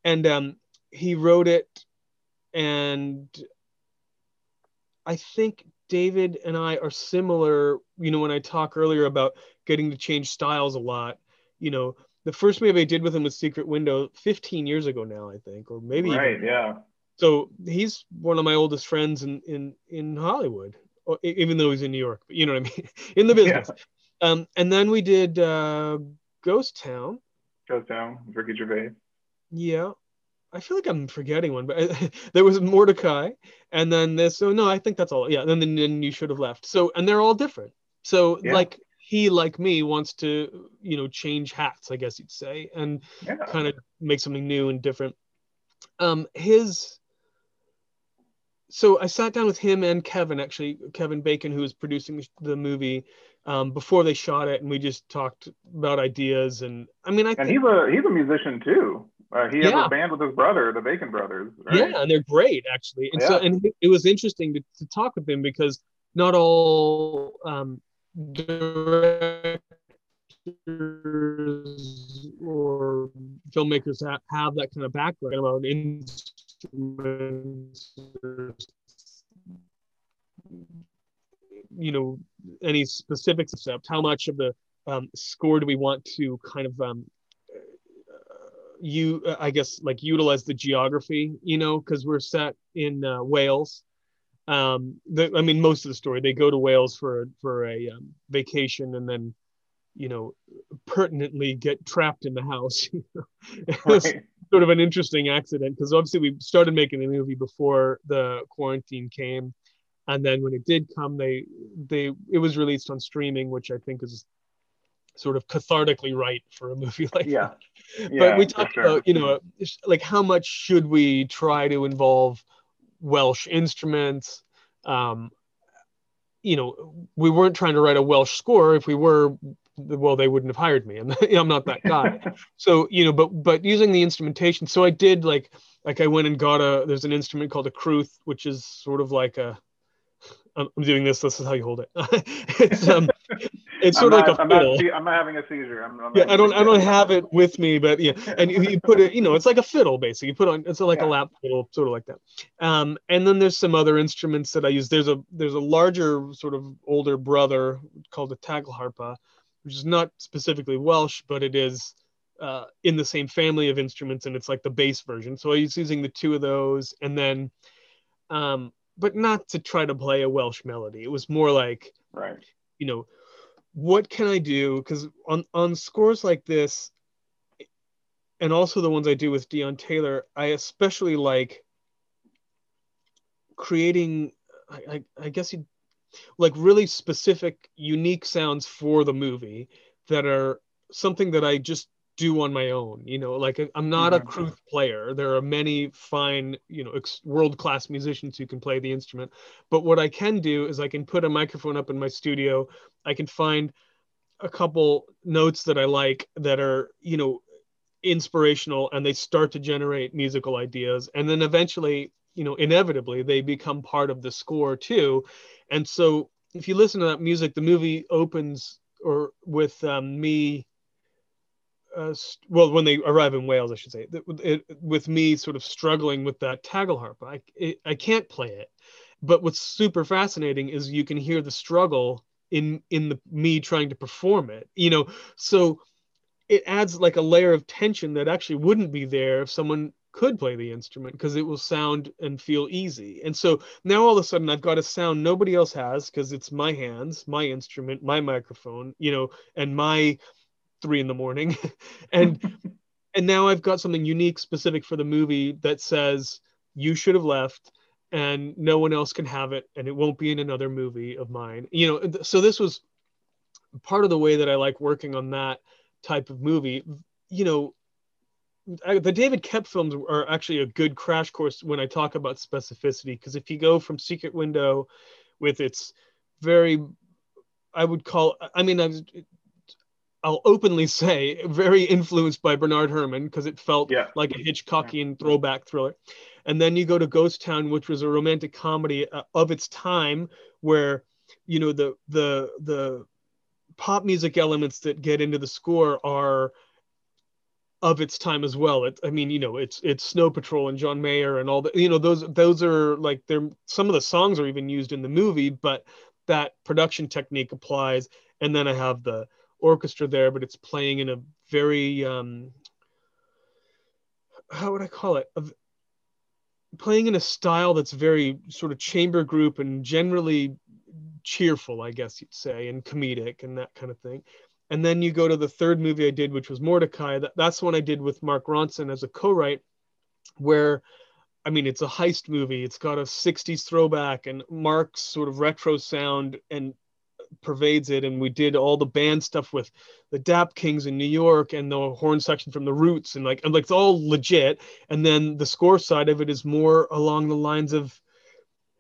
Speaker 2: and um, he wrote it, and I think David and I are similar. You know, when I talk earlier about getting to change styles a lot, you know, the first movie I did with him was Secret Window 15 years ago now, I think, or maybe
Speaker 1: right,
Speaker 2: even,
Speaker 1: yeah
Speaker 2: so he's one of my oldest friends in in in Hollywood. even though he's in New York. But you know what I mean? [LAUGHS] in the business. Yeah. Um, and then we did uh, Ghost Town.
Speaker 1: Ghost Town, Ricky Gervais.
Speaker 2: Yeah. I feel like I'm forgetting one, but [LAUGHS] there was Mortdecai, and then this. So no, I think that's all. Yeah, and then, then you should have left. So and they're all different. So yeah. like he, like me, wants to you know change hats, I guess you'd say, and yeah. kind of make something new and different. Um, his. So I sat down with him and Kevin, actually, Kevin Bacon, who was producing the movie, um, before they shot it, and we just talked about ideas. And I mean, I
Speaker 1: and he's a he's a musician too. Uh, he has yeah. a band with his brother, the Bacon Brothers. Right?
Speaker 2: Yeah, and they're great actually. And yeah. so, and it was interesting to, to talk with him because not all um, directors or filmmakers have, have that kind of background about you know, any specifics except how much of the um, score do we want to kind of um, you i guess like utilize the geography you know because we're set in uh, wales. Um the, i mean most of the story they go to wales for for a um, vacation and then you know pertinently get trapped in the house [LAUGHS] right. Sort of an interesting accident because obviously we started making the movie before the quarantine came and then when it did come they they it was released on streaming which i think is sort of cathartically right for a movie [LAUGHS] like
Speaker 1: yeah.
Speaker 2: that. Yeah, but we talked sure. about, you know, like how much should we try to involve Welsh instruments? Um, you know, we weren't trying to write a Welsh score. If we were, well, they wouldn't have hired me. I'm, [LAUGHS] I'm not that guy. so, you know, but but using the instrumentation. So I did like like I went and got a. There's an instrument called a crwth which is sort of like a I'm doing this. This is how you hold it. [LAUGHS] it's um, it's sort
Speaker 1: of
Speaker 2: like a
Speaker 1: I'm
Speaker 2: fiddle.
Speaker 1: Not, I'm not having a seizure. I'm, I'm
Speaker 2: yeah, I don't I don't [LAUGHS] have it with me, but yeah, and you put it, you know, it's like a fiddle basically. You put on it's like yeah. a lap fiddle, sort of like that. Um, and then there's some other instruments that I use. There's a there's a larger sort of older brother called a tagelharpa, which is not specifically Welsh, but it is uh, in the same family of instruments, and it's like the bass version. So I was using the two of those, and then um, but not to try to play a Welsh melody. It was more like,
Speaker 1: right,
Speaker 2: you know, what can I do? Because on on scores like this, and also the ones I do with Deon Taylor, I especially like creating. I, I, I guess you like really specific, unique sounds for the movie that are something that I just do on my own you know? Like i'm not a mm-hmm. crwth player. There are many fine you know ex- world class musicians who can play the instrument. But what i can do is i can put a microphone up in my studio. I can find a couple notes that i like that are you know inspirational and they start to generate musical ideas. And then eventually you know inevitably they become part of the score too and so if you listen to that music the movie opens or with um, me uh, well, when they arrive in Wales, I should say, it, it, with me sort of struggling with that tagelharp, I it, I can't play it. But what's super fascinating is you can hear the struggle in in the me trying to perform it. You know, so it adds like a layer of tension that actually wouldn't be there if someone could play the instrument because it will sound and feel easy. And so now all of a sudden I've got a sound nobody else has because it's my hands, my instrument, my microphone, you know, and my three in the morning. [LAUGHS] And [LAUGHS] and now i've got something unique specific for the movie that says you should have left and no one else can have it and it won't be in another movie of mine. You know so this was part of the way that i like working on that type of movie. You know the david koepp films are actually a good crash course when i talk about specificity because if you go from secret window with its very i would call i mean i was I'll openly [LAUGHS] say, very influenced by Bernard Herrmann because it felt yeah. like a Hitchcockian throwback thriller. And then you go to Ghost Town, which was a romantic comedy uh, of its time, where you know the the the pop music elements that get into the score are of its time as well. It, I mean, you know, it's it's Snow Patrol and John Mayer and all the, you know, those those are like they're some of the songs are even used in the movie, but that production technique applies. And then I have the orchestra there, but it's playing in a very um, how would I call it? A, playing in a style that's very sort of chamber group and generally cheerful, I guess you'd say, and comedic and that kind of thing. And then you go to the third movie I did, which was Mortdecai. That, that's one I did with Mark Ronson as a co-write, where I mean, it's a heist movie. It's got a 60s throwback and Mark's sort of retro sound and pervades it. And we did all the band stuff with the Dap Kings in New York and the horn section from the Roots and like, and like it's all legit. And then the score side of it is more along the lines of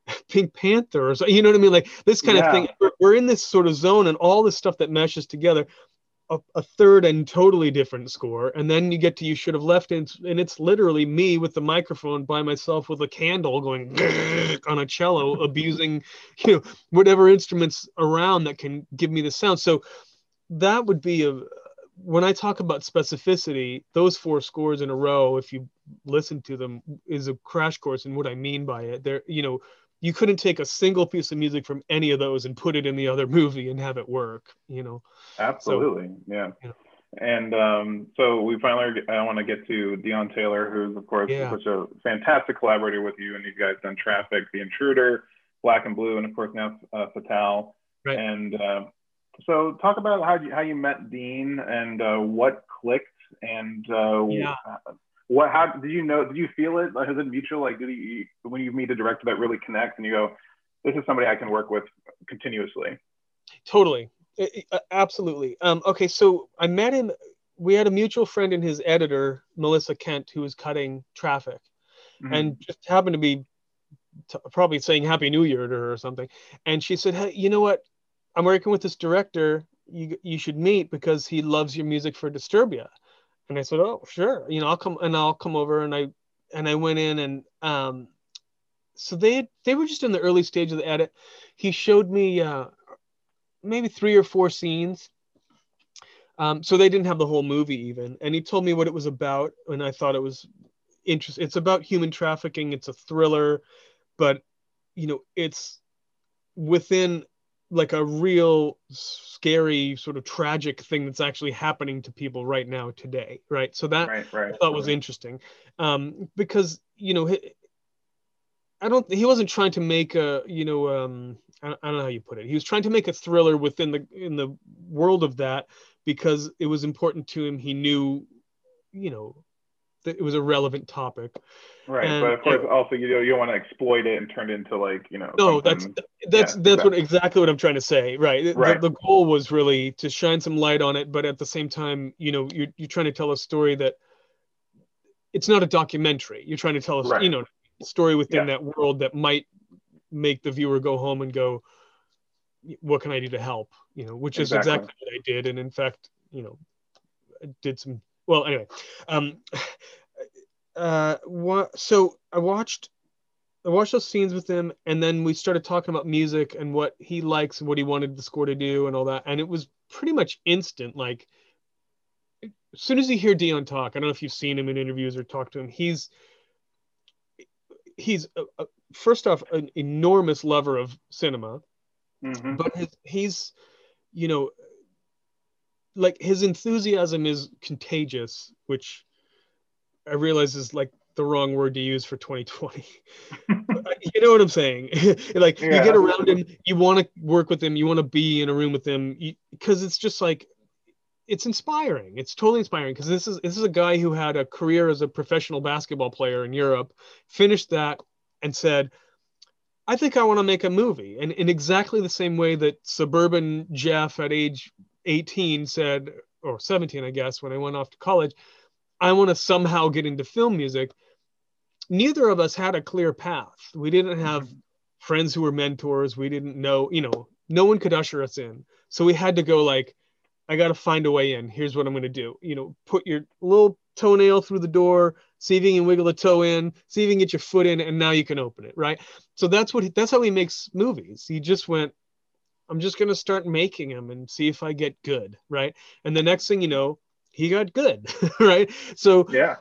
Speaker 2: [LAUGHS] Pink Panther or you know what I mean? Like this kind yeah. of thing. We're, we're in this sort of zone and all this stuff that meshes together a, a, third and totally different score and then you get to you should have left and, and it's literally me with the microphone by myself with a candle going [LAUGHS] on a cello [LAUGHS] abusing you know whatever instruments around that can give me the sound so that would be a when i talk about specificity those four scores in a row if you listen to them is a crash course in what i mean by it there you know you couldn't take a single piece of music from any of those and put it in the other movie and have it work you know
Speaker 1: absolutely so, yeah you know. and um, so we finally i want to get to deon taylor who's of course yeah. such a fantastic collaborator with you and you guys done traffic the intruder black and blue and of course now uh, fatale right. and uh, so talk about how you how you met deon and uh, what clicked and uh, yeah what how did you know did you feel it? Like, is it mutual? Like did you when you meet a director that really connects and you go this is somebody i can work with continuously.
Speaker 2: Totally. Absolutely. Um, okay so i met him we had a mutual friend and his editor melissa kent who was cutting traffic. Mm-hmm. and just happened to be t- probably saying happy new year to her or something. And she said hey you know what? I'm working with this director you, you should meet because he loves your music for disturbia and I said, "Oh, sure. You know, I'll come and I'll come over." And I and I went in and um, so they they were just in the early stage of the edit. He showed me uh, maybe three or four scenes. Um, so they didn't have the whole movie even, and he told me what it was about, and I thought it was interesting. It's about human trafficking. It's a thriller, but you know, it's within like a real scary sort of tragic thing that's actually happening to people right now today right? So that right, right, i thought was interesting. Um, because you know i don't he wasn't trying to make a you know um, I, I don't know how you put it. He was trying to make a thriller within the in the world of that because it was important to him. He knew you know it was a relevant topic.
Speaker 1: Right, and, but of course, and, also you know you don't want to exploit it and turn it into like you know.
Speaker 2: No, that's that's yeah, that's exactly. what exactly what I'm trying to say. Right. right. The, the, goal was really to shine some light on it, but at the same time, you know, you're you're trying to tell a story that it's not a documentary. You're trying to tell us, right. you know, story within yeah. that world that might make the viewer go home and go, "What can I do to help?" You know, which exactly. is exactly what I did, and in fact, you know, I did some well anyway um [SIGHS] uh what so i watched i watched those scenes with him and then we started talking about music and what he likes and what he wanted the score to do and all that and it was pretty much instant like as soon as you hear Deon talk i don't know if you've seen him in interviews or talked to him he's he's a, a, first off an enormous lover of cinema mm-hmm. but his, he's you know like his enthusiasm is contagious, which I realize is like the wrong word to use for 2020. [LAUGHS] you know what I'm saying? [LAUGHS] like yeah. you get around him, you want to work with him, you want to be in a room with him because it's just like it's inspiring. It's totally inspiring because this is this is a guy who had a career as a professional basketball player in Europe, finished that and said, I think I want to make a movie. And in exactly the same way that suburban Geoff at age 18 said, or 17, I guess, when I went off to college, I want to somehow get into film music. Neither of us had a clear path. We didn't have mm-hmm. friends who were mentors. We didn't know, you know, no one could usher us in. So we had to go like, I got to find a way in. Here's what I'm going to do. You know, put your little toenail through the door, see if you can wiggle the toe in, see if you can get your foot in, and now you can open it, right? So that's what that's how he makes movies. He just went, I'm just going to start making them and see if I get good. Right. And the next thing you know, he got good. [LAUGHS] right. So
Speaker 1: yeah,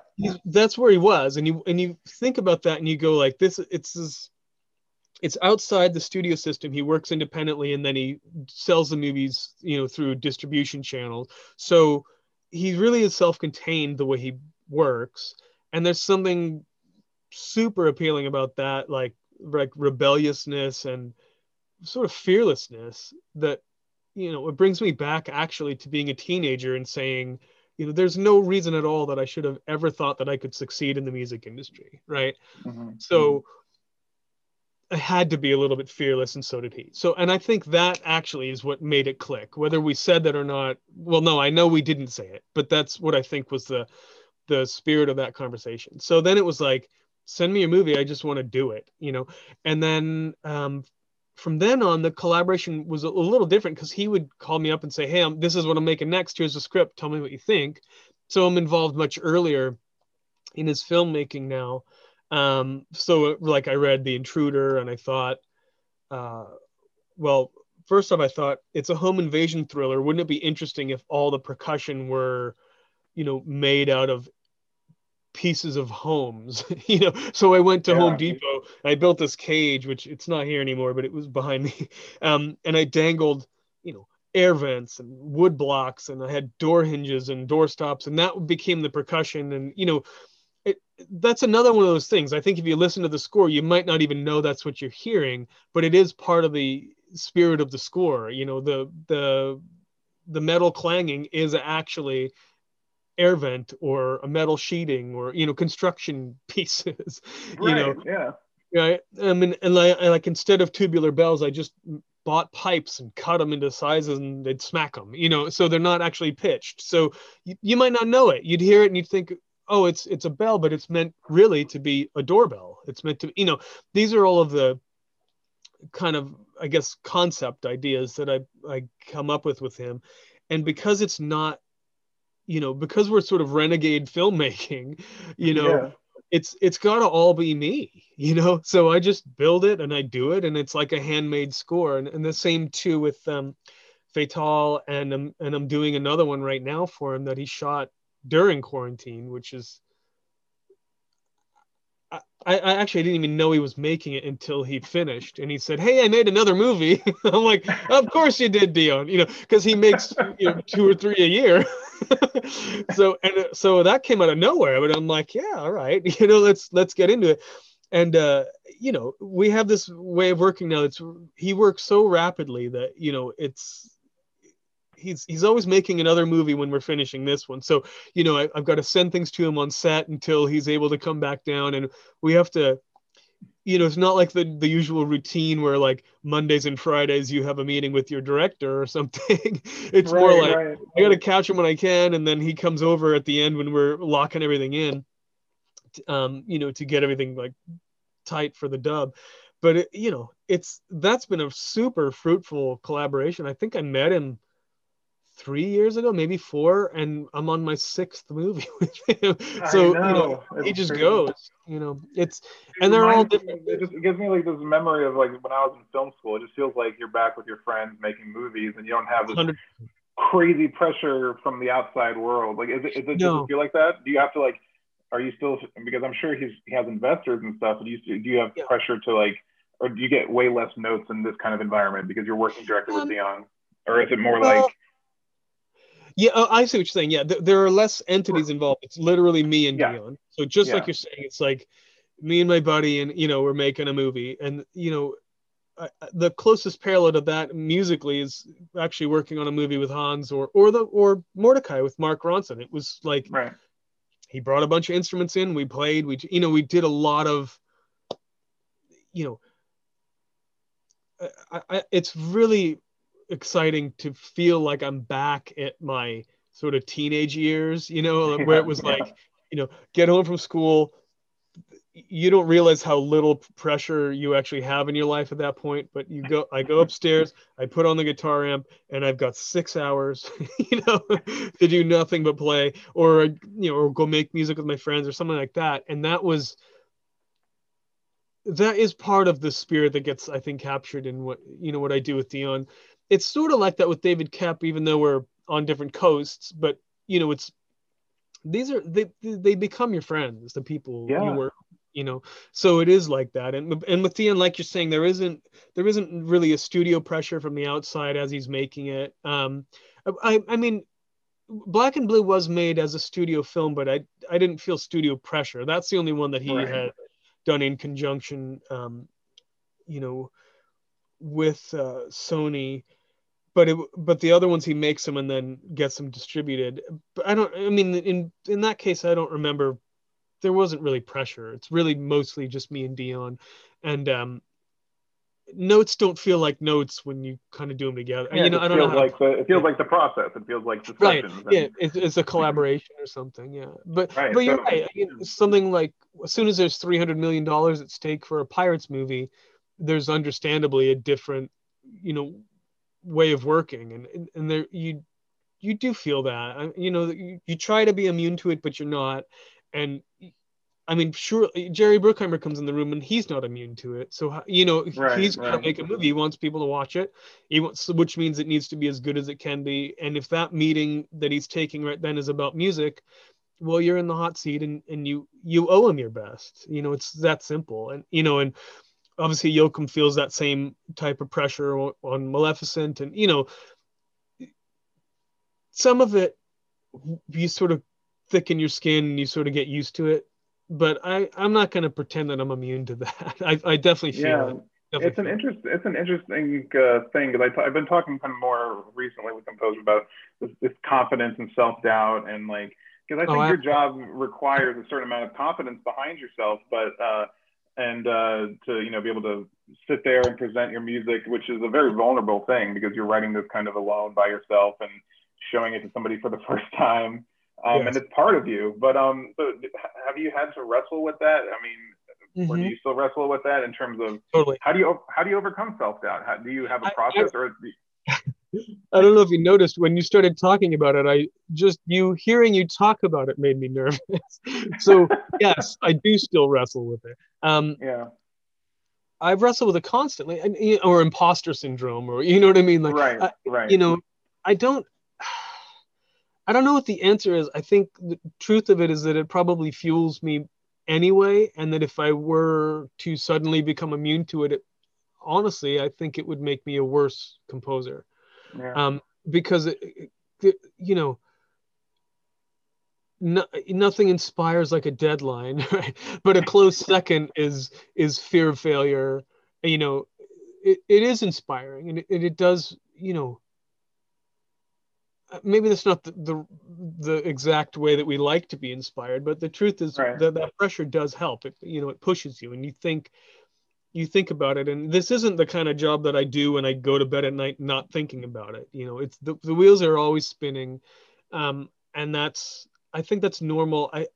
Speaker 2: that's where he was. And you, and you think about that and you go like this, it's this, it's outside the studio system. He works independently and then he sells the movies, you know, through distribution channels. So he really is self-contained the way he works. And there's something super appealing about that, like, like rebelliousness and, sort of fearlessness that you know it brings me back actually to being a teenager and saying you know there's no reason at all that i should have ever thought that i could succeed in the music industry right mm-hmm. so I had to be a little bit fearless, and so did he. So, and I think that actually is what made it click. Whether we said that or not, well, no, I know we didn't say it, but that's what I think was the the spirit of that conversation. So then it was like, send me a movie, I just want to do it, you know. And then um, from then on, the collaboration was a, little different because he would call me up and say, "Hey, I'm, this is what I'm making next. Here's the script. Tell me what you think." So I'm involved much earlier in his filmmaking now. Um, so like I read The Intruder and I thought, uh, well, first off, I thought it's a home invasion thriller. Wouldn't it be interesting if all the percussion were, you know, made out of pieces of homes, [LAUGHS] you know. So I went to yeah. Home Depot. I built this cage, which it's not here anymore, but it was behind me. [LAUGHS] Um, and I dangled, you know, air vents and wood blocks, and I had door hinges and door stops, and that became the percussion. And you know, it, that's another one of those things. I think if you listen to the score, you might not even know that's what you're hearing, but it is part of the spirit of the score. You know, the the the metal clanging is actually air vent or a metal sheeting or you know construction [LAUGHS] pieces right, you know?
Speaker 1: Yeah.
Speaker 2: Right? I mean and like, like instead of tubular bells i just bought pipes and cut them into sizes and they'd smack them you know? So they're not actually pitched. So you, you might not know it. You'd hear it and you'd think oh it's it's a bell but it's meant really to be a doorbell. It's meant to you know these are all of the kind of i guess concept ideas that i i come up with with him. And because it's not you know because we're sort of renegade filmmaking you know yeah. it's it's got to all be me you know so i just build it and i do it and it's like a handmade score and, and the same too with um fatale and um, and i'm doing another one right now for him that he shot during quarantine which is I, I, actually didn't even know he was making it until he finished, and he said, "Hey, I made another movie." [LAUGHS] I'm like, "Of course you did, Deon," you know, because he makes you know, two or three a year. [LAUGHS] so and uh, so that came out of nowhere, but I'm like, "Yeah, all right, [LAUGHS] you know, let's let's get into it." And uh, you know, we have this way of working now. It's he works so rapidly that you know it's he's he's always making another movie when we're finishing this one. So you know I, have got to send things to him on set until he's able to come back down, and we have to. You know, it's not like the, the usual routine where like Mondays and Fridays you have a meeting with your director or [LAUGHS] something. it's right, more like right. I got to catch him when I can, and then he comes over at the end when we're locking everything in. Um, you know, to get everything like tight for the dub but it, you know it's that's been a super fruitful collaboration i think i met him three years ago, maybe four, and I'm on my sixth movie [LAUGHS] with him. So know. you know, it's it just crazy. goes. You know, it's and they're all different.
Speaker 1: it just it gives me like this memory of like when I was in film school. It just feels like you're back with your friends making movies, and you don't have this 100. crazy pressure from the outside world. Like, is it, is it no. just feel like that? Do you have to like? Are you still because I'm sure he's he has investors and stuff. Do you do you have yeah. pressure to like, or do you get way less notes in this kind of environment because you're working directly um, with Deon? Or is it more well, like
Speaker 2: yeah, uh, I see what you're saying. Yeah, th- there are less entities involved. It's literally me and yeah. Deon. So just yeah. like you're saying, it's like me and my buddy, and you know, we're making a movie, and you know, uh, the closest parallel to that musically is actually working on a movie with Hans or or the or Mortdecai with Mark Ronson. It was like
Speaker 1: right.
Speaker 2: he brought a bunch of instruments in, we played, we you know, we did a lot of, you know. I, I, it's really exciting to feel like I'm back at my sort of teenage years, you know, [LAUGHS] where it was yeah. like, you know, get home from school. You don't realize how little pressure you actually have in your life at that point. But you go, I go upstairs, I put on the guitar amp, and I've got six hours, [LAUGHS] you know, [LAUGHS] to do nothing but play, or you know, or go make music with my friends or something like that. And that was, that is part of the spirit that gets, I think, captured in what you know what I do with Deon it's sort of like that with David Koepp, even though we're on different coasts. But you know, it's these are they they become your friends, the people yeah. you work. You know, so it is like that, and and with Deon, like you're saying, there isn't there isn't really a studio pressure from the outside as he's making it. Um, I I mean, Black and Blue was made as a studio film, but I I didn't feel studio pressure. That's the only one that he right. had done in conjunction. Um, you know, with uh, Sony, but it, but the other ones he makes them and then gets them distributed. But I don't. I mean, in in that case, I don't remember. There wasn't really pressure. It's really mostly just me and Deon, and um, notes don't feel like notes when you kind of do them together.
Speaker 1: Yeah,
Speaker 2: you know,
Speaker 1: I don't know. Like the, it feels like the process. It feels like
Speaker 2: right. Yeah, it's, it's, a collaboration or something. Yeah, but right. but you're so, right. I mean, something like as soon as there's three hundred million dollars at stake for a Pirates movie, there's understandably a different, you know, way of working, and and there you you do feel that. Uh, you know, you, you try to be immune to it, but you're not, and I mean, sure, Jerry Bruckheimer comes in the room and he's not immune to it. So you know, right, he's gonna make a movie. He wants people to watch it. He wants, which means it needs to be as good as it can be. And if that meeting that he's taking right then is about music, well, you're in the hot seat and and you you owe him your best. You know, it's that simple. And you know, and obviously Joachim feels that same type of pressure on, Maleficent, and you know, some of it you sort of thicken your skin and you sort of get used to it but I I'm not going to pretend that I'm immune to [LAUGHS] that. I, I definitely feel yeah. it.
Speaker 1: Definitely it's an interest. It's an interesting uh, thing because i t- I've been talking kind of more recently with composers about this, this confidence and self doubt and like because I oh, think oh, your job requires a certain amount of confidence behind yourself, but uh, and uh, to you know be able to sit there and present your music, which is a very vulnerable thing because you're writing this kind of alone by yourself and showing it to somebody for the [LAUGHS] first time um, yes. and it's part of you. But um, so have you had to wrestle with that? I mean, mm-hmm. or do you still wrestle with that in terms of
Speaker 2: totally.
Speaker 1: how do you how do you overcome self doubt? Do you have a process I, I, or?
Speaker 2: I don't know if you noticed when you started talking about it. I just you hearing you talk about it made me [LAUGHS] nervous. so [LAUGHS] yes, I do still wrestle with it. Um,
Speaker 1: yeah.
Speaker 2: I've wrestled with it constantly, or imposter syndrome, or you know what I mean.
Speaker 1: Like, right, right.
Speaker 2: You know, I don't. [SIGHS] I don't know what the answer is. I think the truth of it is that it probably fuels me anyway, and that if I were to suddenly become immune to it, it honestly, I think it would make me a worse composer. Yeah. Um, because it, it, you know, no, nothing inspires like a deadline, [LAUGHS] right? But a close second is is fear of failure. You know, it, it is inspiring, and it, it does, you know, maybe that's not the, the, the exact way that we like to be inspired but the truth is right. that that pressure does help it you know it pushes you and you think you think about it and this isn't the kind of job that i do when i go to bed at night not thinking about it you know it's the, the wheels are always spinning um, and that's i think that's normal i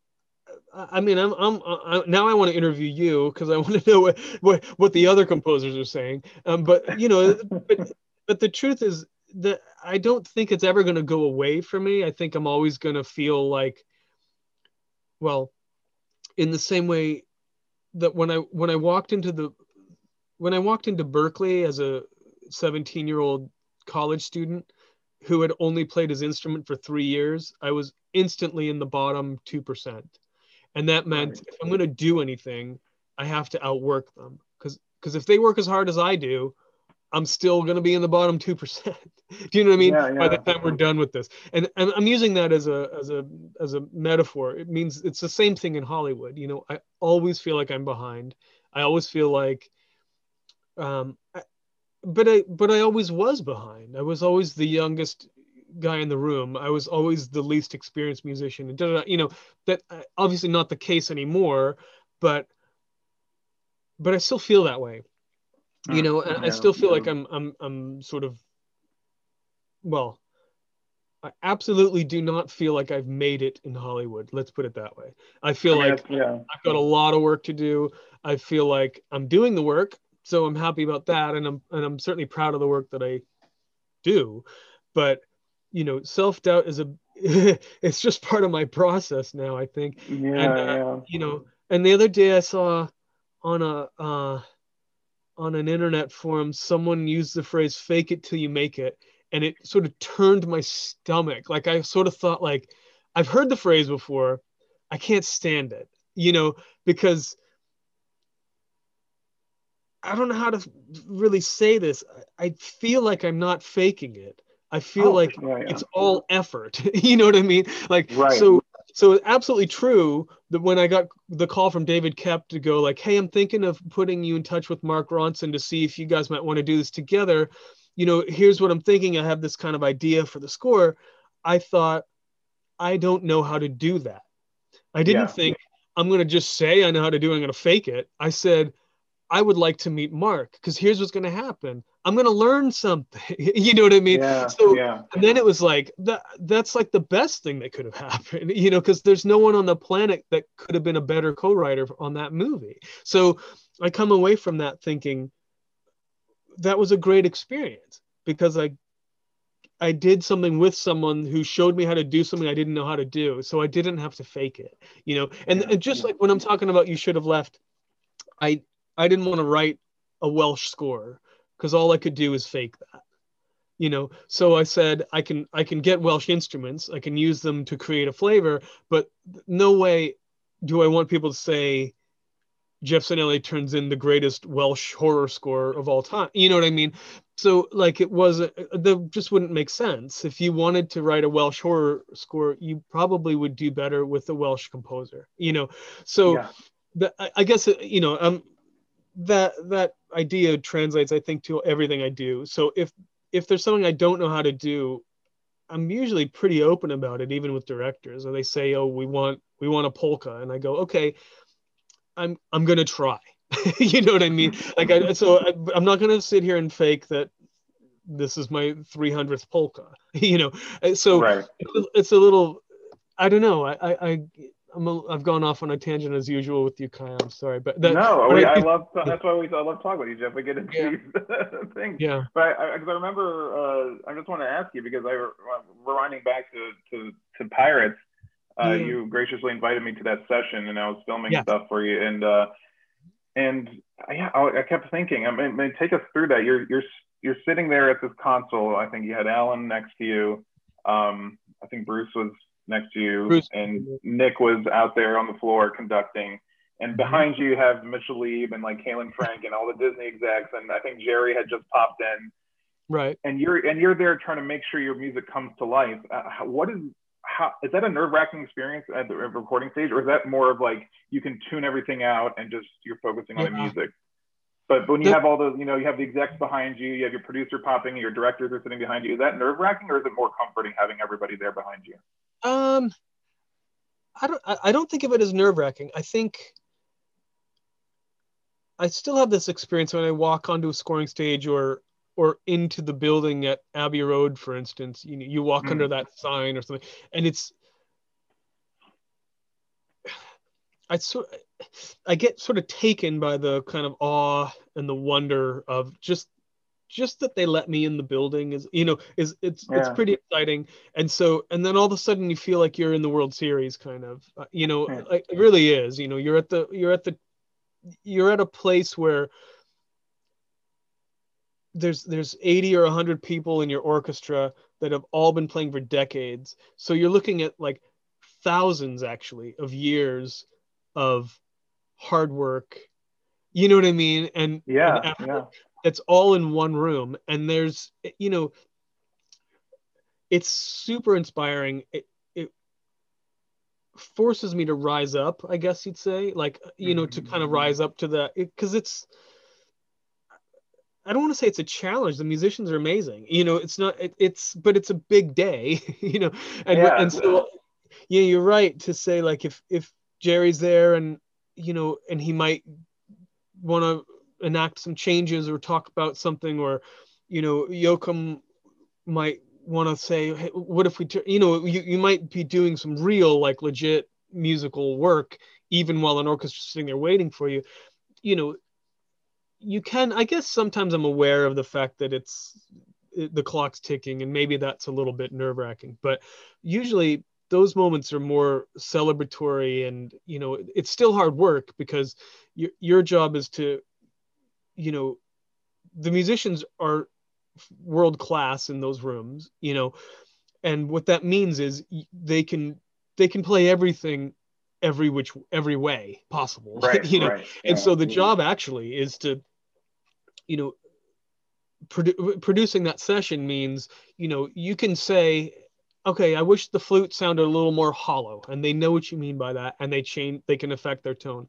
Speaker 2: I mean, I'm, I'm, I, now I want to interview you because I [LAUGHS] want to know what, what, what the other composers are saying. Um, but you know, but, but the truth is, that I don't think it's ever going to go away for me. I think I'm always going to feel like, well, in the same way that when I when I walked into the when I walked into Berklee as a 17 year old college student who had only played his instrument for three years, I was instantly in the bottom two percent, and that meant if I'm going to do anything, I have to outwork them because because if they work as hard as I do, I'm still going to be in the bottom 2%. [LAUGHS] Do you know what I mean? Yeah, yeah. By the time we're done with this. And, and I'm using that as a, as a, as a metaphor. It means it's the same thing in Hollywood. You know, I always feel like I'm behind. I always feel like, um, I, but I, but I always was behind. I was always the youngest guy in the room. I was always the least experienced musician. And you know, that uh, obviously not the case anymore, but, but I still feel that way you know yeah, i still feel yeah. like i'm i'm i'm sort of well i absolutely do not feel like i've made it in hollywood let's put it that way i feel like i've got a lot of work to do i feel like i'm doing the work so i'm happy about that and i'm and i'm certainly proud of the work that i do. But you know self-doubt is a [LAUGHS] it's just part of my process now i think.
Speaker 1: Yeah, and, uh,
Speaker 2: yeah. you know and the other day i saw on a uh on an internet forum someone used the phrase fake it till you make it and it sort of turned my stomach. Like i sort of thought like i've heard the phrase before. I can't stand it you know because i don't know how to really say this i feel like i'm not faking it i feel oh, like yeah, yeah. it's all effort [LAUGHS] you know what i mean like right. so so absolutely true that when I got the call from David Koepp to go like, hey, I'm thinking of putting you in touch with Mark Ronson to see if you guys might want to do this together. You know, here's what I'm thinking. I have this kind of idea for the score. I thought, I don't know how to do that. I didn't yeah. think I'm going to just say I know how to do it. I'm going to fake it. I said, I would like to meet Mark because here's what's going to happen. I'm going to learn something. [LAUGHS] you know what I mean?
Speaker 1: Yeah, so, yeah.
Speaker 2: and then it was like, that, that's like the best thing that could have [LAUGHS] happened, you know, because there's no one on the planet that could have been a better co writer on that movie. So I come away from that thinking that was a great experience because I I did something with someone who showed me how to do something I didn't know how to do. So I didn't have to fake it, you know. And, yeah, and just yeah. like when I'm talking about you should have left, I I didn't want to write a Welsh score because all I could do is fake that. You know, so I said I can I can get Welsh instruments, I can use them to create a flavor, but no way do I want people to say Geoff Zanelli turns in the greatest Welsh horror score of all time. You know what I mean? So like it was the just wouldn't make sense. If you wanted to write a Welsh horror score, you probably would do better with a Welsh composer. You know, so yeah. the, I, I guess you know um that that idea translates I think to everything I do. So if if there's something I don't know how to do, I'm usually pretty open about it, even with directors. Or they say, "Oh, we want we want a polka," and I go, "Okay, I'm I'm gonna try." [LAUGHS] you know what I mean? [LAUGHS] Like, I, so I, I'm not gonna sit here and fake that this is my 300th polka. [LAUGHS] you know, so right. it's, it's a little. I don't know. I I I'm a, I've gone off on a tangent as usual with you, Kai. I'm sorry, but
Speaker 1: that, no, I, I, love that's why we I love talking with you, Geoff. We get into
Speaker 2: yeah.
Speaker 1: these [LAUGHS] things.
Speaker 2: Yeah.
Speaker 1: But I, I, I remember, uh, I just want to ask you because I rewinding back to to, to Pirates. Uh, yeah. You graciously invited me to that session, and I was filming yeah. stuff for you. And uh, and yeah, I, I kept thinking. I mean, I mean, take us through that. You're you're you're sitting there at this console. I think you had Alan next to you. Um, I think Bruce was next to you, Bruce. and Nick was out there on the floor conducting. And mm-hmm. behind you, you have Mitchell Leib and like Kalen Frank and all the Disney execs, and I think Jerry had just popped in.
Speaker 2: Right.
Speaker 1: And you're and you're there trying to make sure your music comes to life. Uh, what is how is that a nerve wracking experience at the recording stage, or is that more of like you can tune everything out and just you're focusing on yeah. the music? But when you have all the, you know, you have the execs behind you, you have your producer popping, your directors are sitting behind you. Is that nerve wracking, or is it more comforting having everybody there behind you?
Speaker 2: Um, I don't. I don't think of it as nerve wracking. I think I still have this experience when I walk onto a scoring stage or or into the building at Abbey Road, for instance. You know, you walk mm. under that sign or something, and it's I sort I get sort of taken by the kind of awe and the wonder of just just that they let me in the building is you know is it's yeah. it's pretty exciting and so and then all of a sudden you feel like you're in the world series kind of uh, you know yeah. like, it really is you know you're at the you're at the you're at a place where there's there's 80 or 100 people in your orchestra that have all been playing for decades so you're looking at like thousands actually of years of hard work you know what i mean and
Speaker 1: yeah,
Speaker 2: and
Speaker 1: yeah.
Speaker 2: It's all in one room and there's you know it's super inspiring it, it forces me to rise up i guess you'd say like you know to kind of mm-hmm. rise up to that because it, it's I don't want to say it's a challenge. The musicians are amazing. You know, it's not. It, it's but it's a big day. [LAUGHS] You know, and yeah, and so yeah, you're right to say like if if Jerry's there and you know, and he might want to enact some changes or talk about something, or you know, Joachim might want to say, hey, what if we, you know, you, you might be doing some real, like legit musical work, even while an orchestra's sitting there waiting for you. You know, you can, I guess sometimes I'm aware of the fact that it's it, the clock's ticking and maybe that's a little bit nerve wracking, but usually those moments are more celebratory and you know it's still hard work because your your job is to you know the musicians are world class in those rooms you know and what that means is they can they can play everything every which every way possible [LAUGHS]
Speaker 1: right,
Speaker 2: you know
Speaker 1: right,
Speaker 2: and yeah. so the job actually is to you know produ- producing that session means you know you can say okay, I wish the flute sounded a little more hollow, and they know what you mean by that, and they change, they can affect their tone,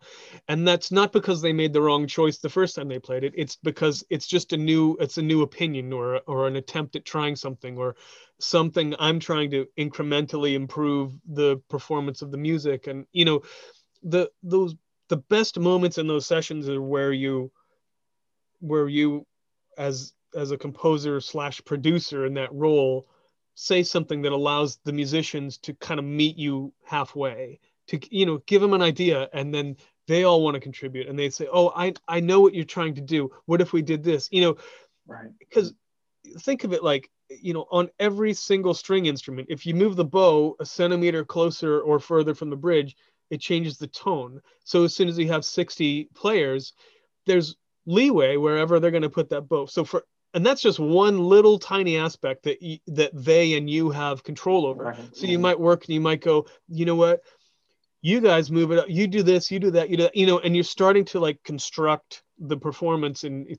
Speaker 2: and that's not because they made the wrong choice the first time they played it. It's because it's just a new, it's a new opinion or or an attempt at trying something or something I'm trying to incrementally improve the performance of the music, and you know, the those the best moments in those sessions are where you, where you, as as a composer slash producer in that role say something that allows the musicians to kind of meet you halfway to you know give them an idea and then they all want to contribute and they say oh i i know what you're trying to do. What if we did this? You know
Speaker 1: right.
Speaker 2: because think of it like you know on every single string instrument if you move the bow a centimeter closer or further from the bridge it changes the tone. So as soon as you have 60 players there's leeway wherever they're going to put that bow. So for and that's just one little tiny aspect that y- that they and you have control over. Right. so you might work and you might go you know what? You guys move it up. You do this you do that you do that, you know and you're starting to like construct the performance in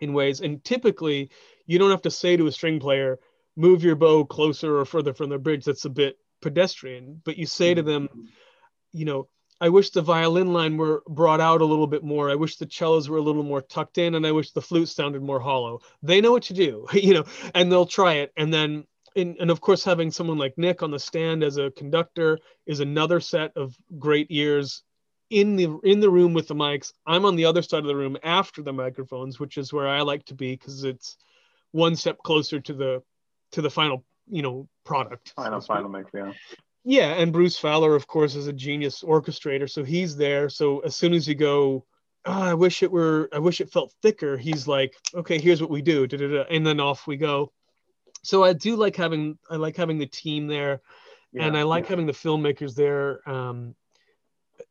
Speaker 2: in ways. And typically you don't have to say to a string player move your bow closer or further from the bridge that's a bit pedestrian but you say to them mm-hmm. you know I wish the violin line were brought out a little bit more. I wish the cellos were a little more tucked in, and I wish the flute sounded more hollow. They know what to do, [LAUGHS] you know, and they'll try it. And then, in, and of course, having someone like Nick on the stand as a conductor is another set of great ears in the in the room with the mics. I'm on the other side of the room after the microphones, which is where I like to be because it's one step closer to the to the final you know product.
Speaker 1: Final final mix, yeah.
Speaker 2: Yeah, and Bruce Fowler, of course, is a genius orchestrator, so he's there. So as soon as you go, oh, I wish it were, I wish it felt thicker. He's like, okay, here's what we do, da-da-da, and then off we go. So I do like having, I like having the team there, yeah, and I like yeah. having the filmmakers there. Um,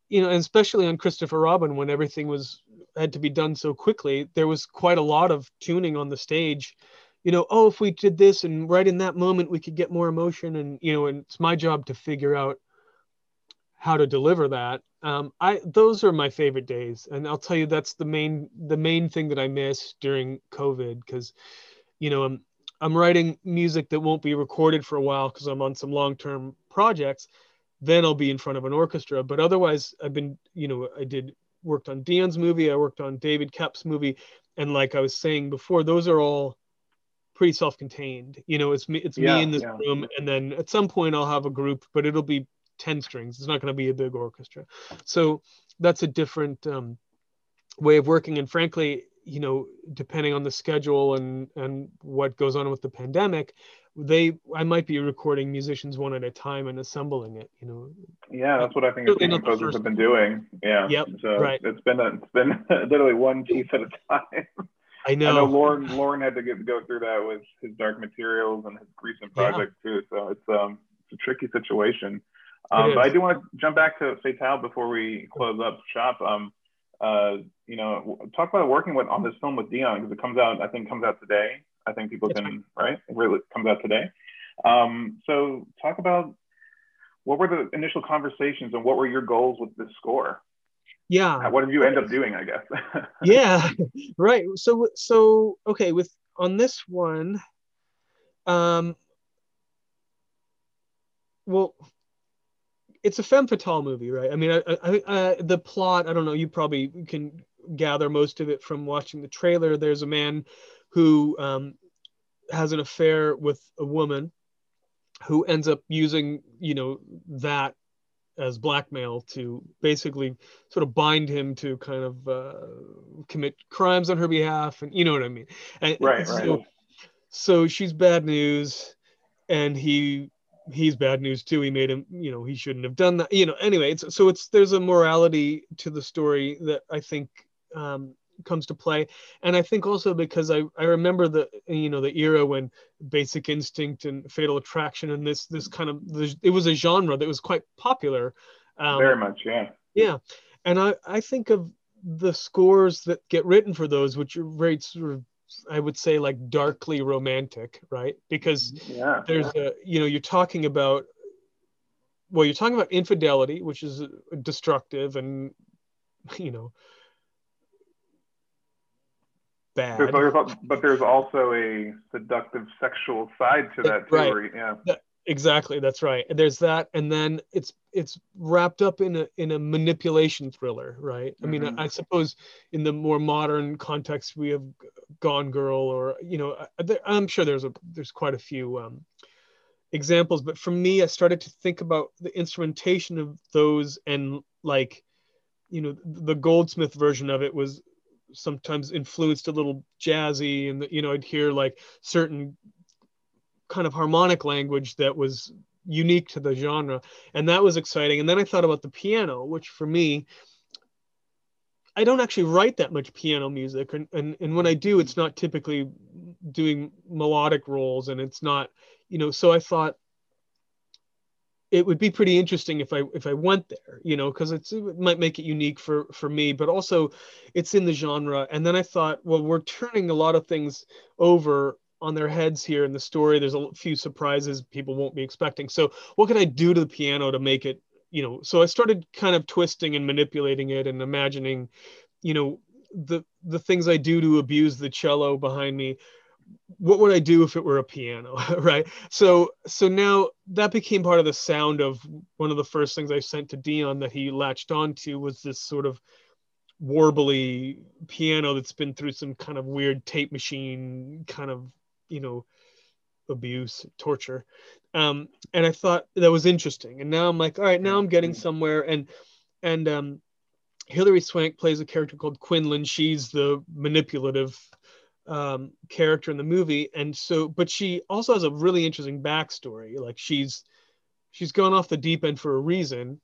Speaker 2: you know, and especially on Christopher Robin when everything was had to be done so quickly, there was quite a lot of tuning on the stage you know, oh, if we did this and right in that moment we could get more emotion, and you know, and it's my job to figure out how to deliver that. Um, I those are my favorite days, and I'll tell you that's the main the main thing that I miss during COVID because, you know, I'm I'm writing music that won't be recorded for a while because I'm on some long term projects. Then I'll be in front of an orchestra, but otherwise I've been, you know, I did worked on Deon's movie, I worked on David Koepp's movie, and like I was saying before, those are all pretty self-contained. You know, it's me, it's yeah, me in this yeah. room, and then at some point I'll have a group, but it'll be ten strings. It's not going to be a big orchestra. So that's a different um, way of working. And frankly, you know, depending on the schedule and and what goes on with the pandemic, they I might be recording musicians one at a time and assembling it. You know.
Speaker 1: Yeah, that's what I think the composers have been doing. Yeah.
Speaker 2: Yep. So right.
Speaker 1: It's been a, it's been [LAUGHS] literally one piece at a time.
Speaker 2: I know.
Speaker 1: I know Lorne Lorne had to get, go through that with his Dark Materials and his recent project yeah. too. So it's um it's a tricky situation. Um, but I do want to jump back to Fatale before we close up shop. Um, uh, you know, talk about working with on this film with Deon because it comes out. I think comes out today. I think people can right. It really comes out today. Um, so talk about what were the initial conversations and what were your goals with this score?
Speaker 2: Yeah.
Speaker 1: What did you end up doing i guess? [LAUGHS]
Speaker 2: Yeah. Right. So so okay with on this one um well it's a femme fatale movie right? I mean I, I, I, the plot i don't know you probably can gather most of it from watching the trailer. There's a man who um, has an affair with a woman who ends up using you know that as blackmail to basically sort of bind him to kind of uh, commit crimes on her behalf, and you know what I mean. And
Speaker 1: right, so, right.
Speaker 2: So she's bad news, and he he's bad news too. He made him, you know, he shouldn't have done that. You know, anyway, it's, so it's there's a morality to the story that I think um, comes to play. And i think also because i i remember the you know the era when basic instinct and fatal attraction and this this kind of it was a genre that was quite popular
Speaker 1: um, very much yeah.
Speaker 2: Yeah. And i i think of the scores that get written for those which are very sort of i would say like darkly romantic right? Because
Speaker 1: yeah,
Speaker 2: there's yeah. a you know you're talking about well you're talking about infidelity which is destructive and you know bad.
Speaker 1: There's, but there's also a seductive sexual side to that too. Right. Yeah.
Speaker 2: Exactly, that's right. There's that, and then it's it's wrapped up in a in a manipulation thriller, right? I mean, I, mm-hmm. I, suppose in the more modern context, we have Gone Girl, or you know, I, am sure there's a there's quite a few um, examples, but for me, I started to think about the instrumentation of those, and like, you know, the Goldsmith version of it was sometimes influenced a little jazzy, and you know, I'd hear like certain kind of harmonic language that was unique to the genre. And that was exciting. And then i thought about the piano which for me i don't actually write that much piano music. And, and, and when i do it's not typically doing melodic roles and it's not you know so i thought it would be pretty interesting if i if i went there you know because it might make it unique for for me but also it's in the genre and then i thought well we're turning a lot of things over on their heads here in the story. There's a few surprises people won't be expecting. So what can I do to the piano to make it, you know? So I started kind of twisting and manipulating it and imagining, you know, the the things I do to abuse the cello behind me. What would I do if it were a piano, [LAUGHS] right? So so now that became part of the sound of one of the first things I sent to Deon that he latched onto was this sort of warbly piano that's been through some kind of weird tape machine kind of you know abuse torture. Um and i thought that was interesting. And now i'm like all right now i'm getting somewhere. And and um hilary swank plays a character called quinlan. She's the manipulative um character in the movie and so but she also has a really interesting backstory like she's she's gone off the deep end for a reason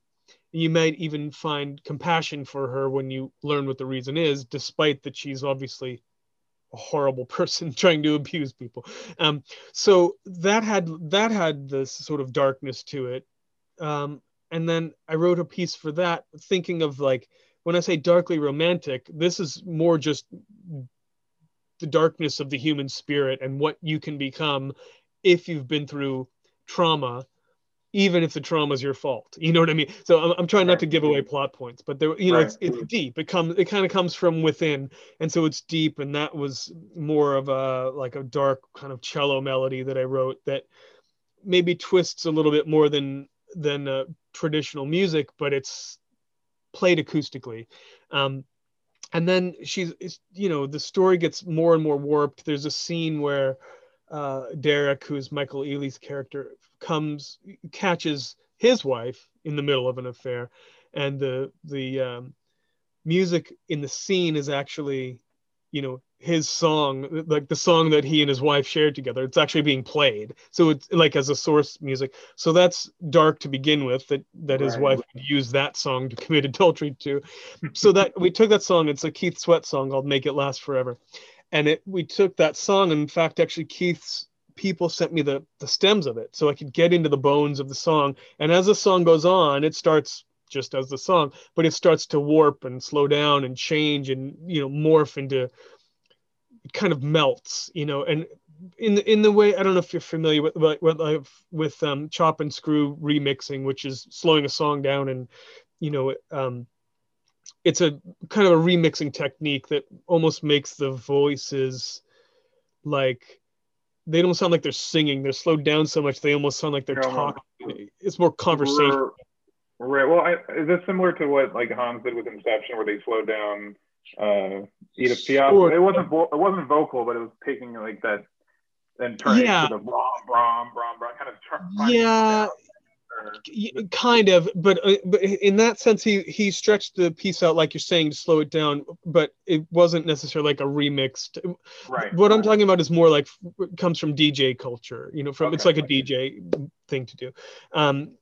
Speaker 2: you might even find compassion for her when you learn what the reason is despite that she's obviously a horrible [LAUGHS] person trying to abuse people. Um, so that had that had this sort of darkness to it. Um, and then I wrote a piece for that, thinking of like when I say darkly romantic, this is more just the darkness of the human spirit and what you can become if you've been through trauma even if the trauma is your fault. You know what I mean? So I'm, I'm trying not to give away plot points, but there, you know, right. it's, it's deep. It comes, it kind of comes from within, and so it's deep. And that was more of a like a dark kind of cello melody that I wrote that maybe twists a little bit more than than uh, traditional music, but it's played acoustically. Um, and then she's, you know, the story gets more and more warped. There's a scene where uh, Derek, who's Michael Ealy's character, comes catches his wife in the middle of an affair, and the the um, music in the scene is actually, you know, his song, like the song that he and his wife shared together. It's actually being played, so it's like as a source music. So that's dark to begin with. That that his wife would use that song to commit [LAUGHS] adultery to. so that we took that song. It's a Keith Sweat song called "Make It Last Forever," and it we took that song. In fact, actually, Keith's people sent me the the stems of it so I could get into the bones of the song. And as the song goes on, it starts just as the song, but it starts to warp and slow down and change and you know morph into it kind of melts, you know, and in the in the way I don't know if you're familiar with with with um, chop and screw remixing, which is slowing a song down and you know um, it's a kind of a remixing technique that almost makes the voices like they don't sound like they're singing. They're slowed down so much they almost sound like they're talking. It's more conversation.
Speaker 1: Right. Well, I, is this similar to what like Hans did with Inception, where they slowed down uh, Edith Piaf? Sure. It wasn't vo- it wasn't vocal, but it was taking like that and turning yeah. to the brom brom brom brom kind
Speaker 2: of. yeah, kind of but, uh, but in that sense he he stretched the piece out like you're saying to slow it down but it wasn't necessarily like a remixed
Speaker 1: right
Speaker 2: what i'm talking about is more like comes from dj culture you know from okay. it's like a dj thing to do um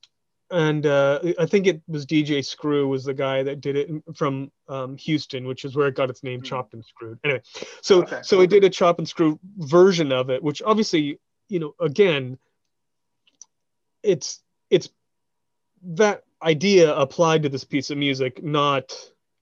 Speaker 2: and uh, I think it was DJ Screw was the guy that did it from um, Houston, which is where it got its name, mm-hmm. Chopped and Screwed. Anyway, so okay. so I did a chop and screw version of it, which obviously, you know, again, it's it's that idea applied to this piece of music, not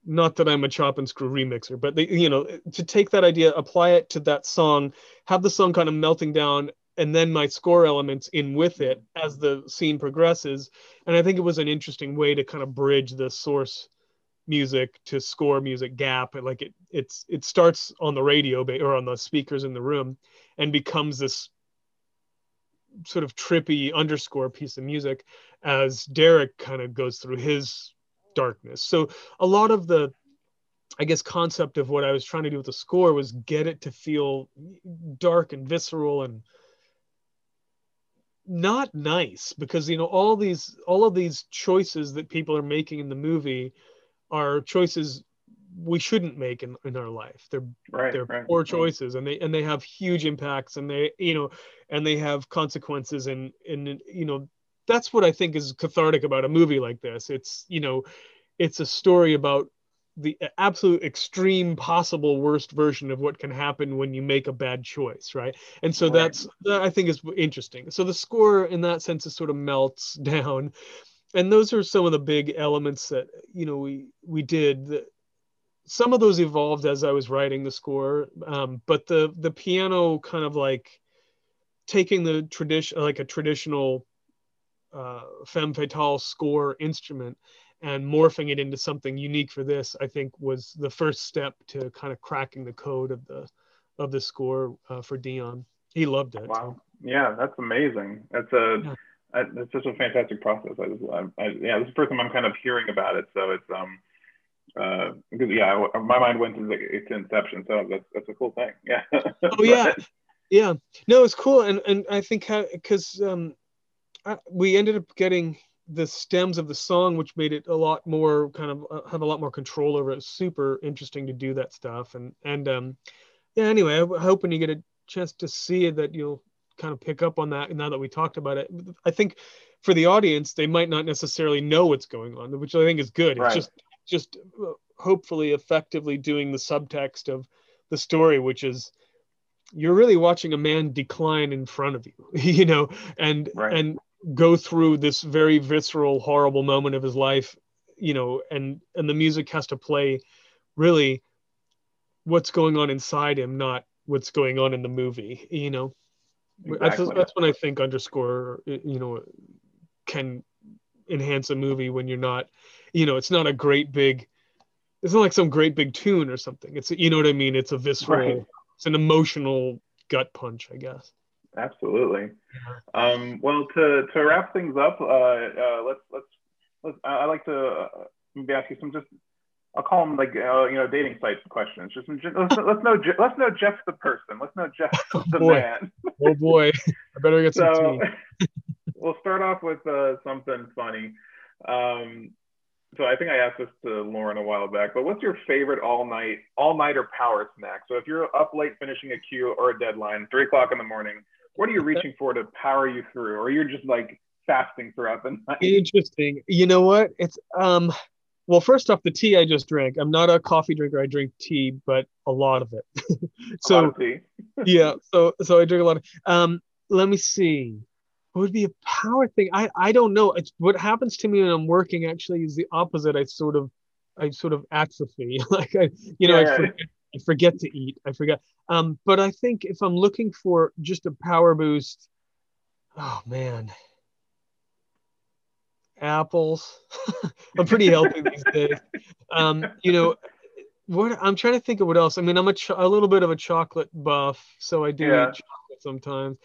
Speaker 2: not that I'm a chop and screw remixer, but they, you know, to take that idea, apply it to that song, have the song kind of melting down, and then my score elements in with it as the scene progresses. And I think it was an interesting way to kind of bridge the source music to score music gap. Like it, it's it starts on the radio or on the speakers in the room, and becomes this sort of trippy underscore piece of music as Derek kind of goes through his darkness. So a lot of the I guess concept of what I was trying to do with the score was get it to feel dark and visceral and not nice because you know all these all of these choices that people are making in the movie are choices we shouldn't make in, in our life they're right, they're right, poor choices right. and they and they have huge impacts and they you know and they have consequences and and you know that's what i think is cathartic about a movie like this it's you know it's a story about the absolute extreme possible worst version of what can happen when you make a bad choice right? And so right. that's that i think is interesting. So the score in that sense is sort of melts [LAUGHS] down. And those are some of the big elements that you know we we did. Some of those evolved as i was writing the score um, but the the piano kind of like taking the tradition like a traditional uh, femme fatale score instrument and morphing it into something unique for this i think was the first step to kind of cracking the code of the of the score uh, for deon. He loved it.
Speaker 1: Wow. Yeah that's amazing. That's a yeah. I, it's just a fantastic process. I just I, I, yeah this is the first time i'm kind of hearing about it so it's um uh because yeah my mind went to, its inception so that's that's a cool thing. [LAUGHS] Yeah.
Speaker 2: Oh yeah. Yeah. No it's cool and and i think because um I, we ended up getting the stems of the song, which made it a lot more kind of uh, have a lot more control over it. super interesting to do that stuff. And and um, yeah. Anyway, I hope when you get a chance to see it that you'll kind of pick up on that. Now that we talked about it, I think for the audience they might not necessarily know what's going on, which I think is good. Right. It's just just uh, hopefully effectively doing the subtext of the story, which is you're really watching a man decline in front of you, [LAUGHS] you know, and right. and go through this very visceral horrible moment of his life you know and and the music has to play really what's going on inside him not what's going on in the movie you know exactly. that's when i think underscore you know can enhance a movie when you're not you know it's not a great big it's not like some great big tune or something it's you know what i mean it's a visceral right. it's an emotional gut punch i guess
Speaker 1: Absolutely. Um, well, to, to wrap things up, uh, uh, let's let's let's. I like to uh, maybe ask you some just. I'll call them like uh, you know dating site questions. Just let's, let's know let's know Geoff the person. Let's know Geoff [LAUGHS] oh, the
Speaker 2: boy.
Speaker 1: man.
Speaker 2: oh boy, I better get some so, tea. [LAUGHS]
Speaker 1: we'll start off with uh, something funny. Um, so I think I asked this to Lorne a while back, but what's your favorite all night all nighter power snack? So if you're up late finishing a queue or a deadline, three o'clock in the morning, what are you [LAUGHS] reaching for to power you through? Or you're just like fasting throughout the night?
Speaker 2: Interesting. You know what? It's um well first off the tea i just drank. I'm not a coffee drinker. I drink tea but a lot of it. [LAUGHS] So
Speaker 1: of [LAUGHS]
Speaker 2: yeah so so i drink a lot of um let me see. What would be a power thing? I i don't know. It's what happens to me when i'm working actually is the opposite. I sort of i sort of atrophy. Like i you know yeah, I, forget, I forget to eat i forget um, but I think if I'm looking for just a power boost, oh man, apples. [LAUGHS] I'm pretty healthy these [LAUGHS] days. Um, you know, what I'm trying to think of what else. I mean, I'm a, ch- a little bit of a chocolate buff, so I do yeah. eat chocolate sometimes,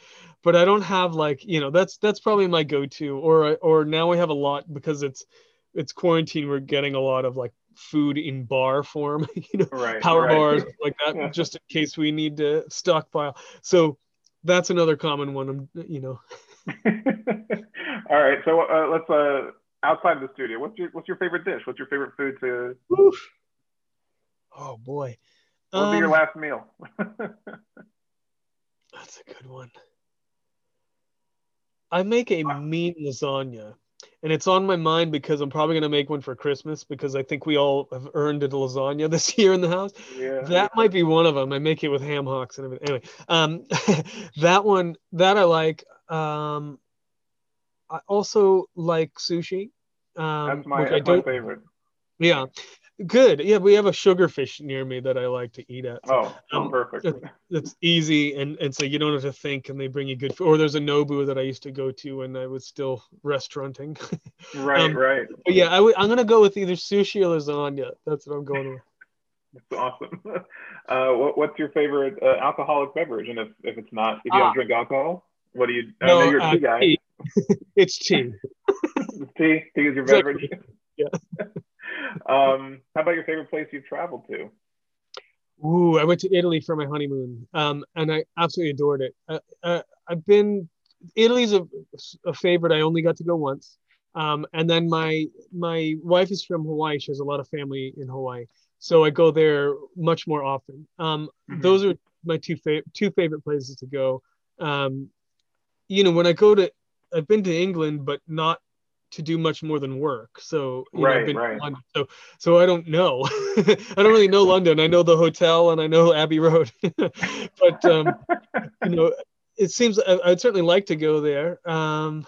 Speaker 2: but I don't have like you know that's that's probably my go-to. Or or now we have a lot because it's it's quarantine. We're getting a lot of like food in bar form, [LAUGHS] you know,
Speaker 1: right,
Speaker 2: power
Speaker 1: right.
Speaker 2: bars like that, yeah. just in case we need to stockpile. So that's another common one. You know. [LAUGHS]
Speaker 1: All right, so uh, let's uh, outside of the studio. What's your what's your favorite dish? What's your favorite food to?
Speaker 2: Oof. Oh boy.
Speaker 1: What'll um, be your um, last meal? [LAUGHS]
Speaker 2: that's a good one. I make a mean lasagna and it's on my mind because I'm probably going to make one for Christmas because I think we all have earned a lasagna [LAUGHS] this year in the house.
Speaker 1: Yeah.
Speaker 2: That might be one of them. I make it with ham hocks and everything. Anyway, um, [LAUGHS] that one that I like. Um, I also like sushi.
Speaker 1: Um, that's my, that's my favorite.
Speaker 2: Yeah, Good. Yeah, we have a sugarfish near me that I like to eat at.
Speaker 1: Oh, um, perfect.
Speaker 2: It, it's easy, and and so you don't have to think, and they bring you good food. Or there's a Nobu that I used to go to when I was still restauranting. [LAUGHS]
Speaker 1: right, um, right.
Speaker 2: But yeah, i w- I'm gonna go with either sushi or lasagna. That's what I'm going with.
Speaker 1: That's awesome. [LAUGHS] Uh, what, what's your favorite uh, alcoholic beverage? And if, if it's not, if you don't ah. drink alcohol, What do you? No, I know you're a uh, tea guy. Tea. [LAUGHS]
Speaker 2: it's tea.
Speaker 1: tea. Tea is your beverage. Yeah. Um, how about your favorite place you've traveled to?
Speaker 2: Ooh, I went to Italy for my honeymoon, um, and I absolutely adored it. Uh, uh, I've been Italy's a, a favorite. I only got to go once, um, and then my my wife is from Hawaii. She has a lot of family in Hawaii, so I go there much more often. Um, mm-hmm. Those are my two favorite two favorite places to go. Um, you know, when I go to, I've been to England, but not to do much more than work. So
Speaker 1: right, know, right.
Speaker 2: London, so so I don't know. [LAUGHS] I don't really know London. I know the hotel and I know Abbey Road, [LAUGHS] but um, you know, it seems I, would certainly like to go there. Um,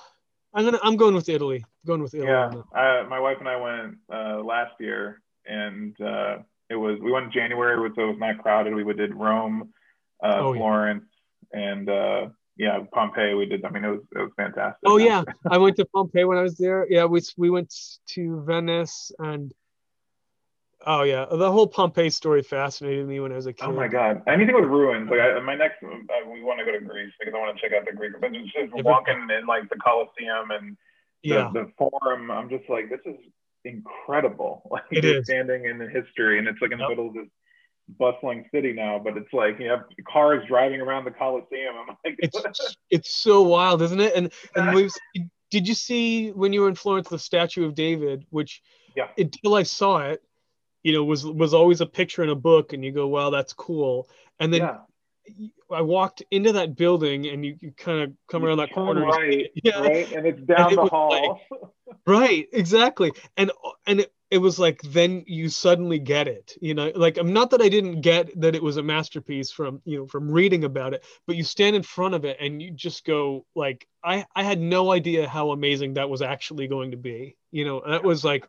Speaker 2: I'm gonna I'm going with Italy. I'm going with Italy.
Speaker 1: Yeah, uh, my wife and I went uh, last year, and uh, it was we went in January, so it was not crowded. We did Rome, uh, oh, Florence, yeah. and uh, yeah, Pompeii. We did. I mean, it was it was fantastic.
Speaker 2: Oh yeah, [LAUGHS] I went to Pompeii when I was there. Yeah, we we went to Venice and. Oh yeah, the whole Pompeii story fascinated me when I was a kid.
Speaker 1: Oh my god, anything with ruins. Like I, my next, uh, we want to go to Greece because I want to check out the Greek. But just, just walking in like the Colosseum and the, yeah. the Forum, I'm just like, this is incredible. [LAUGHS] Like
Speaker 2: it is.
Speaker 1: standing in the history, and it's like in the middle of this bustling city now, but it's like you have cars driving around the Coliseum. I'm like,
Speaker 2: it's it's so wild, isn't it? And [LAUGHS] and we've did you see when you were in Florence the statue of David, which
Speaker 1: yeah.
Speaker 2: until I saw it, you know, was was always a picture in a book, and you go, wow, that's cool. And then yeah. I walked into that building, and you, you kind of come you around that corner,
Speaker 1: right? [LAUGHS] Yeah, right, and it's down and the hall.
Speaker 2: Like, right, exactly, and and it, it was like then you suddenly get it you know? Like i'm not that i didn't get that it was a masterpiece from you know from reading about it but you stand in front of it and you just go like i i had no idea how amazing that was actually going to be you know? That was like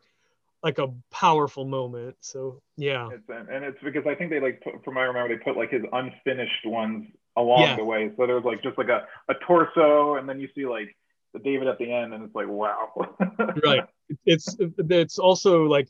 Speaker 2: like a powerful moment so yeah.
Speaker 1: It's, and it's because i think they like put, from i remember they put like his unfinished ones along yeah. the way. So there's like just like a, a torso and then you see like the david at the end and it's like wow. [LAUGHS]
Speaker 2: Right. It's it's also like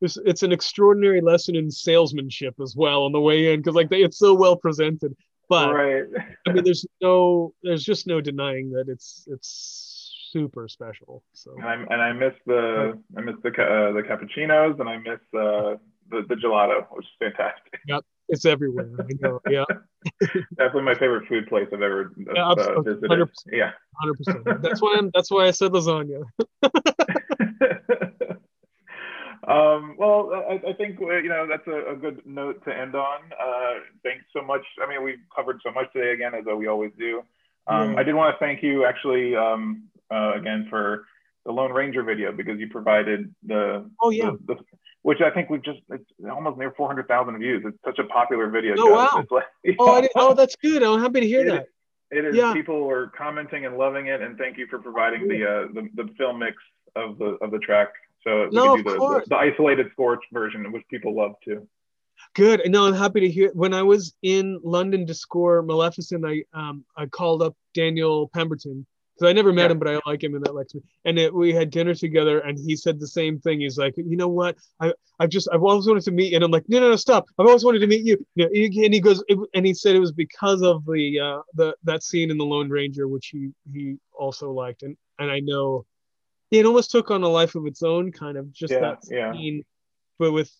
Speaker 2: it's, it's an extraordinary lesson in salesmanship as well on the way in because like they, it's so well presented. But
Speaker 1: right.
Speaker 2: i mean there's no there's just no denying that it's it's super special so.
Speaker 1: And i, and I miss the i miss the uh, the cappuccinos and i miss uh, the the gelato which is fantastic.
Speaker 2: Yep it's everywhere I know. yeah [LAUGHS]
Speaker 1: definitely my favorite food place i've ever uh, yeah, visited 100%, yeah
Speaker 2: 100% that's why i'm that's why i said lasagna [LAUGHS]
Speaker 1: um, well, I, I, think uh, you know that's a, a, good note to end on. Uh, thanks so much. I mean, we've covered so much today again, as we always do. Um, yeah. I did want to thank you actually um, uh, again for the Lone Ranger video because you provided the
Speaker 2: oh yeah
Speaker 1: the, the, which I think we've just it's almost near 400,000 views. It's such a popular video.
Speaker 2: Oh wow! Like, [LAUGHS] oh, oh, that's good. I'm happy to hear
Speaker 1: it,
Speaker 2: that.
Speaker 1: It is. Yeah. People are commenting and loving it, and thank you for providing the uh, the, the film mix of the of the track. So
Speaker 2: no,
Speaker 1: we could do the, the, the, isolated scorch version, which people love too.
Speaker 2: Good. No, I'm happy to hear. When I was in London to score Maleficent, I um I called up Daniel Pemberton. So I never met yeah. him, but I like him and that likes me. And it, we had dinner together, and he said the same thing. He's like, you know what? I I've just I've always wanted to meet you. And I'm like, no, no, no, stop! I've always wanted to meet you. you know, and he goes, it, and he said it was because of the uh the that scene in the Lone Ranger, which he he also liked. And and I know it almost took on a life of its own, kind of just
Speaker 1: yeah,
Speaker 2: that scene, yeah. but with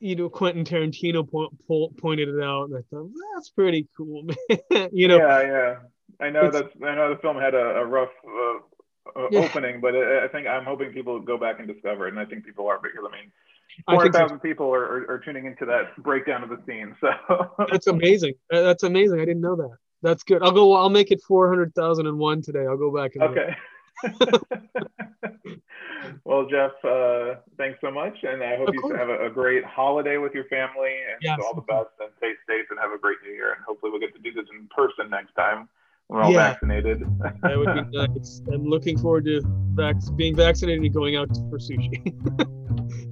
Speaker 2: you know Quentin Tarantino po- po- pointed it out, and I thought that's pretty cool, [LAUGHS] man. you know.
Speaker 1: Yeah, yeah. I know that I know the film had a, a rough uh, uh, yeah. opening, but I think I'm hoping people go back and discover it, and I think people are because I mean. Four thousand so. people are, are, are, tuning into that breakdown of the scene. So [LAUGHS]
Speaker 2: that's amazing. That's amazing. I didn't know that. That's good. I'll go. I'll make it four hundred thousand and one today. I'll go back and.
Speaker 1: Okay. [LAUGHS] well, Geoff, uh, thanks so much, and I hope of you course. have a, a, great holiday with your family, and yes. all the best, and stay safe, and have a great New Year, and hopefully we'll get to do this in person next time. We're all yeah. vaccinated. [LAUGHS]
Speaker 2: that would be nice. I'm looking forward to vac- being vaccinated and going out for sushi. [LAUGHS]